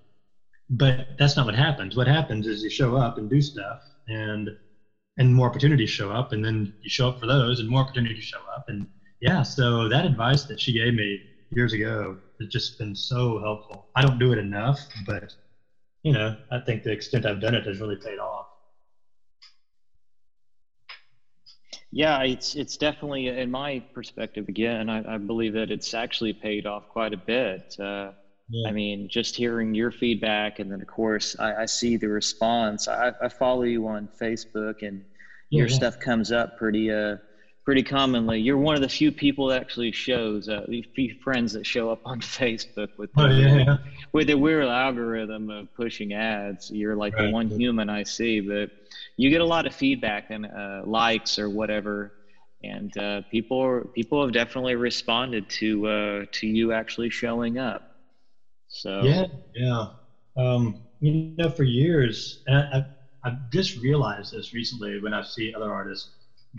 [SPEAKER 3] but that's not what happens. What happens is you show up and do stuff, and and more opportunities show up, and then you show up for those, and more opportunities show up, and yeah. So that advice that she gave me years ago has just been so helpful. I don't do it enough, but you know, I think the extent I've done it has really paid off.
[SPEAKER 1] Yeah, it's it's definitely in my perspective again. I, I believe that it's actually paid off quite a bit. Uh, yeah. I mean, just hearing your feedback, and then of course, I, I see the response. I, I, follow you on Facebook, and your yeah. stuff comes up pretty uh pretty commonly. You're one of the few people that actually shows uh, few friends that show up on Facebook with the, oh, yeah. with the weird algorithm of pushing ads. You're like right. the one human I see, but you get a lot of feedback and uh, likes or whatever. And uh, people people have definitely responded to uh, to you actually showing up. So
[SPEAKER 3] yeah, yeah. Um, you know, for years, and I, I, just realized this recently when I see other artists,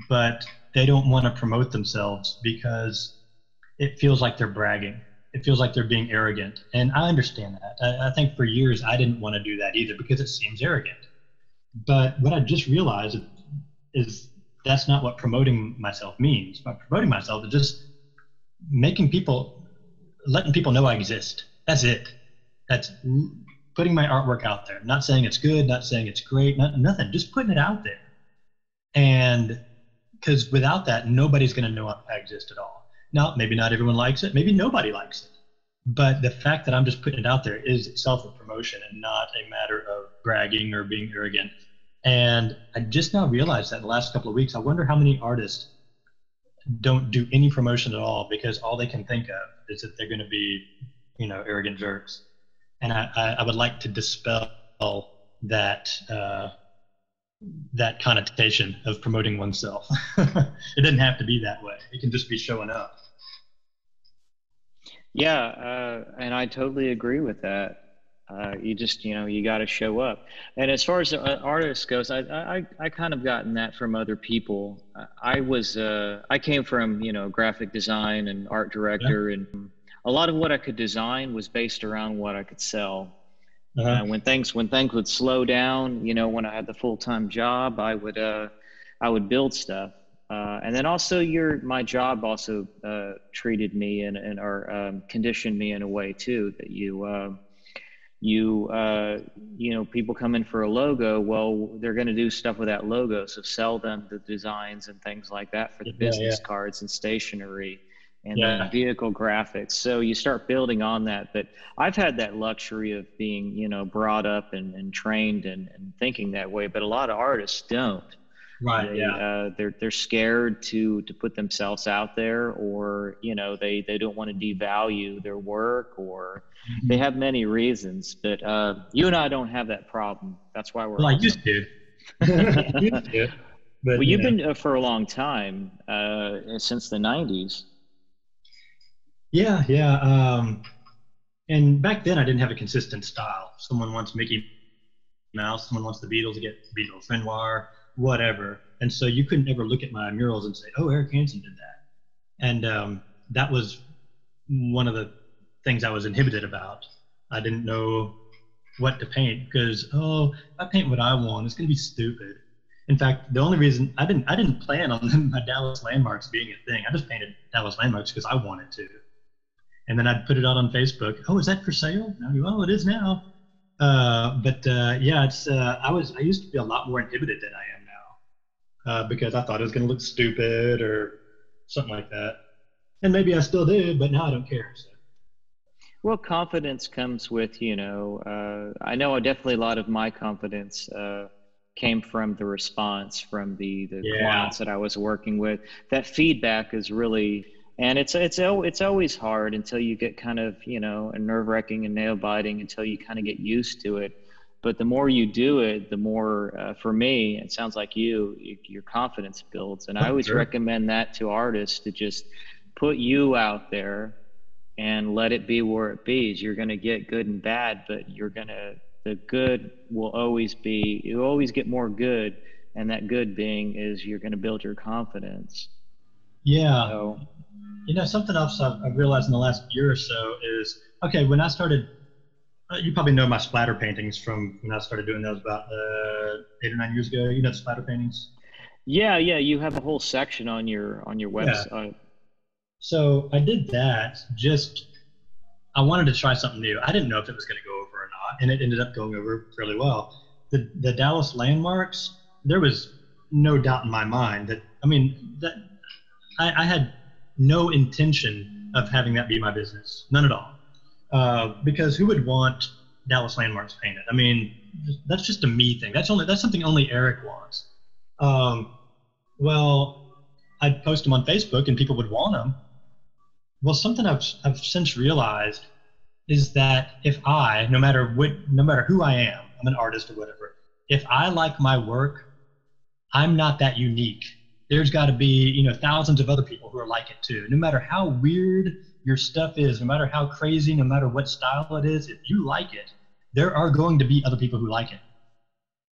[SPEAKER 3] but they don't want to promote themselves because it feels like they're bragging. It feels like they're being arrogant, and I understand that. I, I think for years I didn't want to do that either because it seems arrogant. But what I just realized is that's not what promoting myself means. By promoting myself is just making people, letting people know I exist that's it. That's putting my artwork out there. Not saying it's good, not saying it's great, not, nothing. Just putting it out there. And because without that, nobody's going to know I exist at all. Now, maybe not everyone likes it. Maybe nobody likes it. But the fact that I'm just putting it out there is itself a promotion and not a matter of bragging or being arrogant. And I just now realized that in the last couple of weeks, I wonder how many artists don't do any promotion at all because all they can think of is that they're going to be you know, arrogant jerks. And I, I, would like to dispel that uh, that connotation of promoting oneself. it doesn't have to be that way. It can just be showing up.
[SPEAKER 1] Yeah, uh, and I totally agree with that. Uh, you just, you know, you got to show up. And as far as the uh, artist goes, I, I, I kind of gotten that from other people. I was, uh, I came from, you know, graphic design and art director, yeah. and a lot of what I could design was based around what I could sell. Uh-huh. Uh, when things when things would slow down, you know, when I had the full time job, I would uh, I would build stuff, uh, and then also your my job also uh, treated me and and or um, conditioned me in a way too that you uh, you uh, you know people come in for a logo, well they're going to do stuff with that logo, so sell them the designs and things like that for the yeah, business yeah. cards and stationery and yeah. then vehicle graphics. So you start building on that. But I've had that luxury of being, you know, brought up and, and trained and, and thinking that way. But a lot of artists don't.
[SPEAKER 3] Right.
[SPEAKER 1] They,
[SPEAKER 3] yeah.
[SPEAKER 1] uh, they're they're scared to to put themselves out there, or you know, they they don't want to devalue their work, or
[SPEAKER 3] Mm-hmm.
[SPEAKER 1] they have many reasons. But uh, you and I don't have that problem. That's why we're.
[SPEAKER 3] Well, I
[SPEAKER 1] awesome.
[SPEAKER 3] used to. used to. But,
[SPEAKER 1] Well,
[SPEAKER 3] you
[SPEAKER 1] you've
[SPEAKER 3] know.
[SPEAKER 1] been uh, for a long time, uh, since the '90s.
[SPEAKER 3] Yeah, yeah. Um, and back then, I didn't have a consistent style. Someone wants Mickey Mouse, someone wants the Beatles to get Beatles, Renoir, whatever. And so you couldn't ever look at my murals and say, "Oh, Eric Hansen did that." And um, that was one of the things I was inhibited about. I didn't know what to paint because oh, I paint what I want, it's going to be stupid. In fact, the only reason I didn't I didn't plan on my Dallas landmarks being a thing. I just painted Dallas landmarks because I wanted to and then I'd put it out on Facebook. Oh, is that for sale? Go, oh, it is now. Uh, but uh, yeah, it's. Uh, I was. I used to be a lot more inhibited than I am now, uh, because I thought it was going to look stupid or something like that. And maybe I still do, but now I don't care. So.
[SPEAKER 1] Well, confidence comes with, you know, uh, I know definitely a lot of my confidence uh, came from the response from the, the
[SPEAKER 3] Yeah.
[SPEAKER 1] clients that I was working with. That feedback is really, and it's it's it's always hard until you get kind of, you know, nerve wracking and nail biting until you kind of get used to it. But the more you do it, the more, uh, for me, it sounds like you, you, your confidence builds. And I
[SPEAKER 3] Oh,
[SPEAKER 1] always
[SPEAKER 3] sure.
[SPEAKER 1] recommend that to artists to just put you out there and let it be where it be. You're going to get good and bad, but you're going to, the good will always be, you always get more good. And that good being is you're going to build your confidence.
[SPEAKER 3] Yeah.
[SPEAKER 1] So,
[SPEAKER 3] You know, something else I've, I've realized in the last year or so is okay. When I started, uh, you probably know my splatter paintings from when I started doing those about uh, eight or nine years ago. You know the splatter paintings.
[SPEAKER 1] yeah, yeah, you have a whole section on your, on your website. Yeah.
[SPEAKER 3] So I did that just I wanted to try something new. I didn't know if it was going to go over or not, and it ended up going over fairly well. The the Dallas landmarks, there was no doubt in my mind that I mean that I, I had no intention of having that be my business, none at all, uh, because who would want Dallas landmarks painted? I mean, that's just a me thing. That's only that's something only Eric wants. Um, well, I'd post them on Facebook and people would want them. Well, something I've, I've since realized is that if I, no matter what, no matter who I am, I'm an artist or whatever, if I like my work, I'm not that unique. There's got to be, you know, thousands of other people who are like it too. No matter how weird your stuff is, no matter how crazy, no matter what style it is, if you like it, there are going to be other people who like it.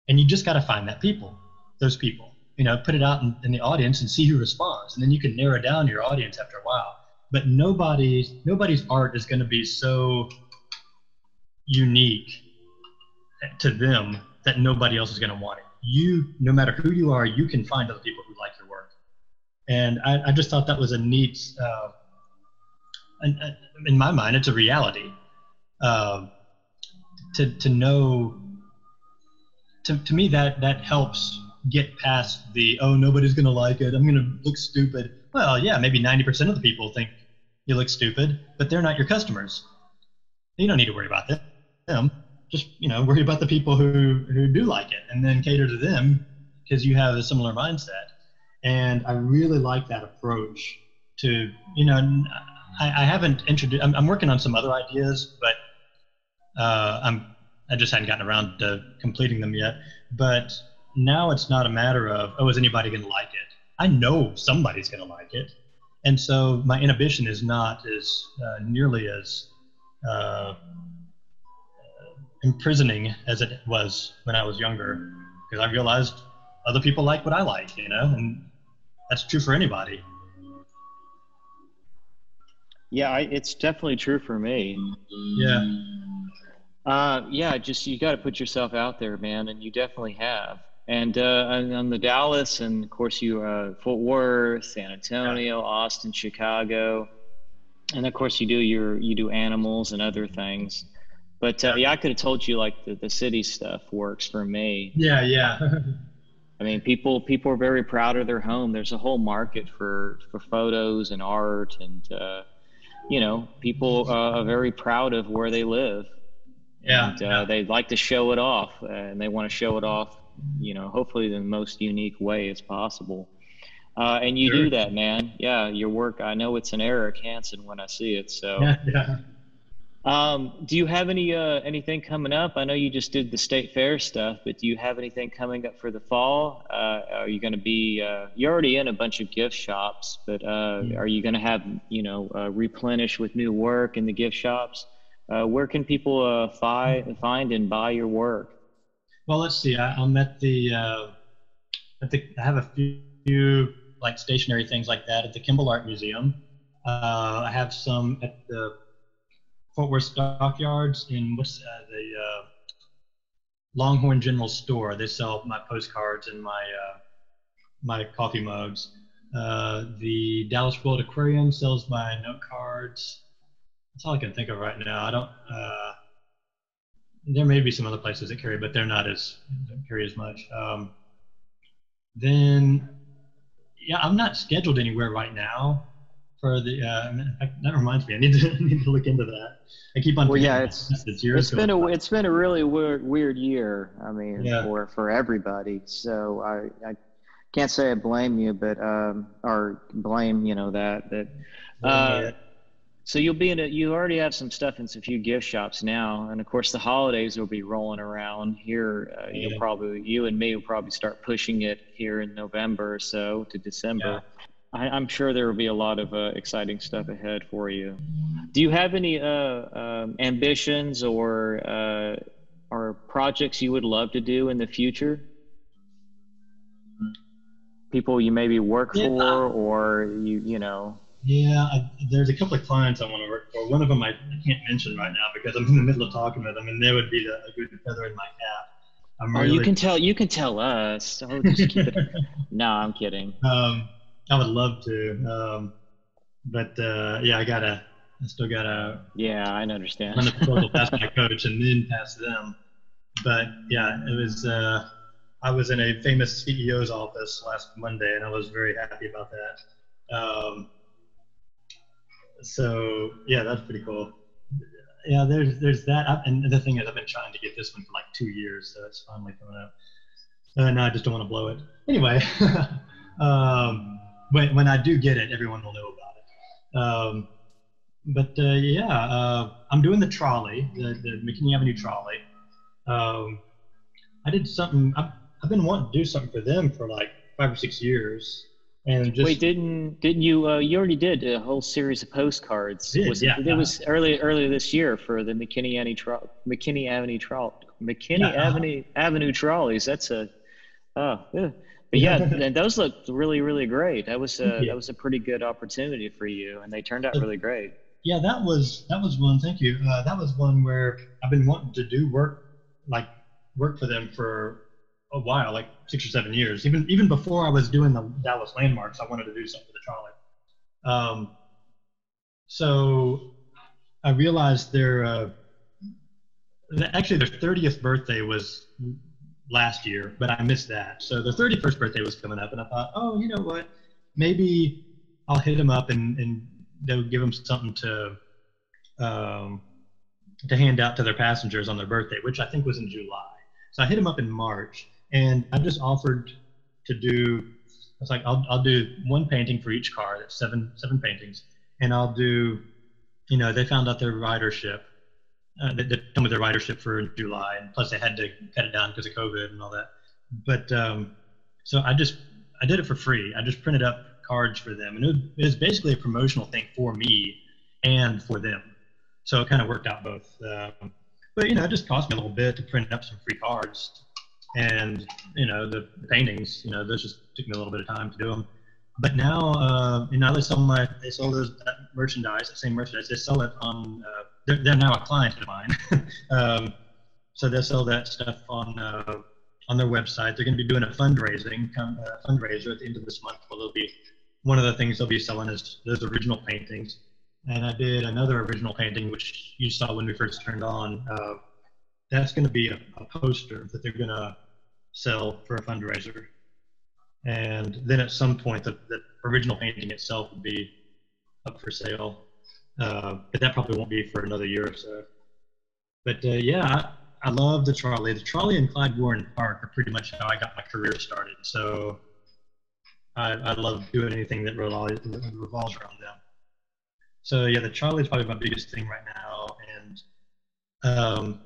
[SPEAKER 3] And you just got to find that people, those people, you know, put it out in, in the audience and see who responds. And then you can narrow down your audience after a while. But nobody's, nobody's art is going to be so unique to them that nobody else is going to want it. You, no matter who you are, you can find other people who like your. And I, I just thought that was a neat, uh, in my mind, it's a reality. Uh, to, to know, to, to me, that, that helps get past the, oh, nobody's going to like it. I'm going to look stupid. Well, yeah, maybe 90% of the people think you look stupid, but they're not your customers. You don't need to worry about them. Just, you know, worry about the people who, who do like it and then cater to them because you have a similar mindset. And I really like that approach to, you know, I, I haven't introduced, I'm, I'm working on some other ideas, but uh, I'm, I just hadn't gotten around to completing them yet. But now it's not a matter of, oh, is anybody going to like it? I know somebody's going to like it. And so my inhibition is not as uh, nearly as uh, imprisoning as it was when I was younger, because I realized other people like what I like, you know, and that's true for anybody.
[SPEAKER 1] Yeah, I, it's definitely true for me.
[SPEAKER 3] Yeah.
[SPEAKER 1] Uh, yeah, just you got to put yourself out there, man, and you definitely have. And uh, on, the Dallas, and of course you uh, Fort Worth, San Antonio, Austin, Chicago, and of course you do your you do animals and other things. But uh, yeah, I could have told you like the, the city stuff works for me.
[SPEAKER 3] Yeah, yeah.
[SPEAKER 1] I mean, people people are very proud of their home. There's a whole market for for photos and art, and uh, you know, people uh, are very proud of where they live.
[SPEAKER 3] Yeah,
[SPEAKER 1] And, uh,
[SPEAKER 3] yeah.
[SPEAKER 1] They like to show it off, uh, and they want to show it off you know, hopefully the most unique way as possible. Uh, and you sure. do that, man. Yeah, your work. I know it's an Eric Hansen when I see it. So,
[SPEAKER 3] yeah, yeah.
[SPEAKER 1] Um, do you have any uh, anything coming up? I know you just did the state fair stuff, but do you have anything coming up for the fall? Uh, are you going to be? Uh, you're already in a bunch of gift shops, but uh, are you going to have you know uh, replenish with new work in the gift shops? Uh, where can people find find and buy your work?
[SPEAKER 3] Well, let's see. I, am at the at the. I have a few like stationary things like that at the Kimbell Art Museum. I have some at the Fort Worth Stockyards in uh, the uh, Longhorn General Store. They sell my postcards and my uh, my coffee mugs. Uh, the Dallas World Aquarium sells my note cards. That's all I can think of right now. I don't. There may be some other places that carry, but they're not as carry as much. Um, then, yeah, I'm not scheduled anywhere right now for the. Uh, that reminds me, I need to I need to look into that. I keep on.
[SPEAKER 1] Well, yeah, it's it's, it's been a it's been a really weird weird year. I mean, yeah. for for everybody. So I I can't say I blame you, but um or blame you know that that. Uh, yeah. So you'll be in a, you already have some stuff in a few gift shops now, and of course the holidays will be rolling around here. Uh, yeah. You'll probably you and me will probably start pushing it here in November or so to December. I, am sure there will be a lot of uh, exciting stuff ahead for you. Do you have any uh, um, ambitions or uh, or projects you would love to do in the future? People you maybe work yeah. for, or you you know.
[SPEAKER 3] Yeah, I, there's a couple of clients I want to work for. One of them I, I, can't mention right now because I'm in the middle of talking with them, and they would be the, a good feather in my cap.
[SPEAKER 1] I'm oh, really, you can tell. You can tell us. Oh, no, I'm kidding.
[SPEAKER 3] Um, I would love to, um, but uh, yeah, I gotta. I still gotta.
[SPEAKER 1] Yeah, I understand.
[SPEAKER 3] Run the proposal past my coach and then pass them. But yeah, it was. Uh, I was in a famous CEO's office last Monday, and I was very happy about that. Um, so yeah, that's pretty cool. Yeah, there's there's that, I, and the thing is, I've been trying to get this one for like two years, so it's finally coming up. And uh, I just don't want to blow it. Anyway, um, when when I do get it, everyone will know about it. Um, but uh, yeah, uh, I'm doing the trolley, the, the McKinney Avenue trolley. Um, I did something. I've, I've been wanting to do something for them for like five or six years. And just,
[SPEAKER 1] wait, didn't didn't you? Uh, you already did a whole series of postcards.
[SPEAKER 3] Did,
[SPEAKER 1] was
[SPEAKER 3] yeah,
[SPEAKER 1] it, it was early earlier this year for the McKinney Avenue tro- McKinney Avenue trolley McKinney yeah, uh-huh. Avenue Avenue trolleys. That's a oh yeah. But yeah, and those looked really, really great. That was a, yeah. that was a pretty good opportunity for you, and they turned out really great.
[SPEAKER 3] Yeah, that was that was one. Thank you. Uh, that was one where I've been wanting to do work like work for them for a while, like six or seven years. Even even before I was doing the Dallas landmarks, I wanted to do something for the trolley. Um, so I realized their uh, actually their 30th birthday was last year, but I missed that. So the 31st birthday was coming up, and I thought, oh, you know what? Maybe I'll hit him up and, and they'll give them something to um, to hand out to their passengers on their birthday, which I think was in July. So I hit him up in March, and I just offered to do. It's like I'll I'll do one painting for each car. That's seven seven paintings, and I'll do. You know, they found out their ridership uh, that, that come with their ridership for July, and plus they had to cut it down because of COVID and all that. But um, so I just I did it for free. I just printed up cards for them, and it was, it was basically a promotional thing for me and for them. So it kind of worked out both. Um, but you know, it just cost me a little bit to print up some free cards, and you know the paintings. You know, those just took me a little bit of time to do them. But now, uh, you know, they sell my they sell those that merchandise, the same merchandise. They sell it on. Uh, they're, they're, now a client of mine, um, so they sell that stuff on uh, on their website. They're going to be doing a fundraising uh, fundraiser at the end of this month. Well, they'll be one of the things they'll be selling is those original paintings. And I did another original painting, which you saw when we first turned on. Uh, that's going to be a, a poster that they're going to sell for a fundraiser and then at some point the, the original painting itself will be up for sale uh, but that probably won't be for another year or so but uh, yeah I love the trolley. The trolley and Clyde Warren Park are pretty much how I got my career started. So I, I love doing anything that revolves, revolves around them. So yeah, the trolley is probably my biggest thing right now, and um,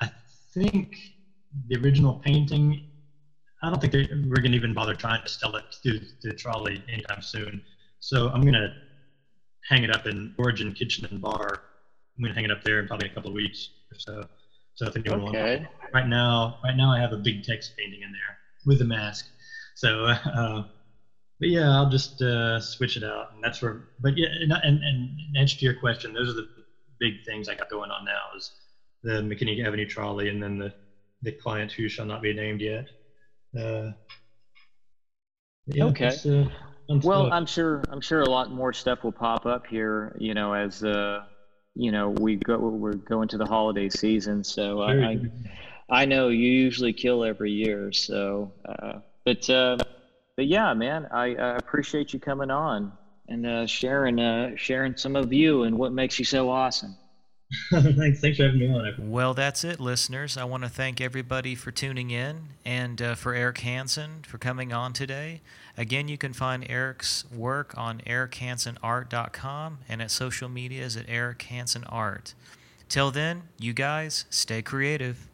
[SPEAKER 3] I think the original painting. I don't think we're gonna even bother trying to sell it to the trolley anytime soon. So I'm gonna hang it up in Origin Kitchen and Bar. I'm gonna hang it up there in probably a couple of weeks or so. So if anyone
[SPEAKER 1] Okay.
[SPEAKER 3] wants, right now, right now I have a Big Tex painting in there with a mask. So, uh, but yeah, I'll just uh, switch it out, and that's where. But yeah, and, and and in answer to your question, those are the big things I got going on now is the McKinney Avenue trolley, and then the the client who shall not be named yet. Uh, yeah,
[SPEAKER 1] Okay.
[SPEAKER 3] uh,
[SPEAKER 1] Well. I'm sure I'm sure a lot more stuff will pop up here, you know, as uh, you know, we go we're going to the holiday season. So I, I. I know you usually kill every year. So, uh, but uh, but yeah, man, I, I appreciate you coming on and uh, sharing uh, sharing some of you and what makes you so awesome.
[SPEAKER 3] thanks, thanks for having me on.
[SPEAKER 4] Well, that's it, listeners. I want to thank everybody for tuning in and uh, for Eric Hansen for coming on today. Again, you can find Eric's work on erichansenart.com and at social medias at Eric Hansen Art. Till then, you guys stay creative.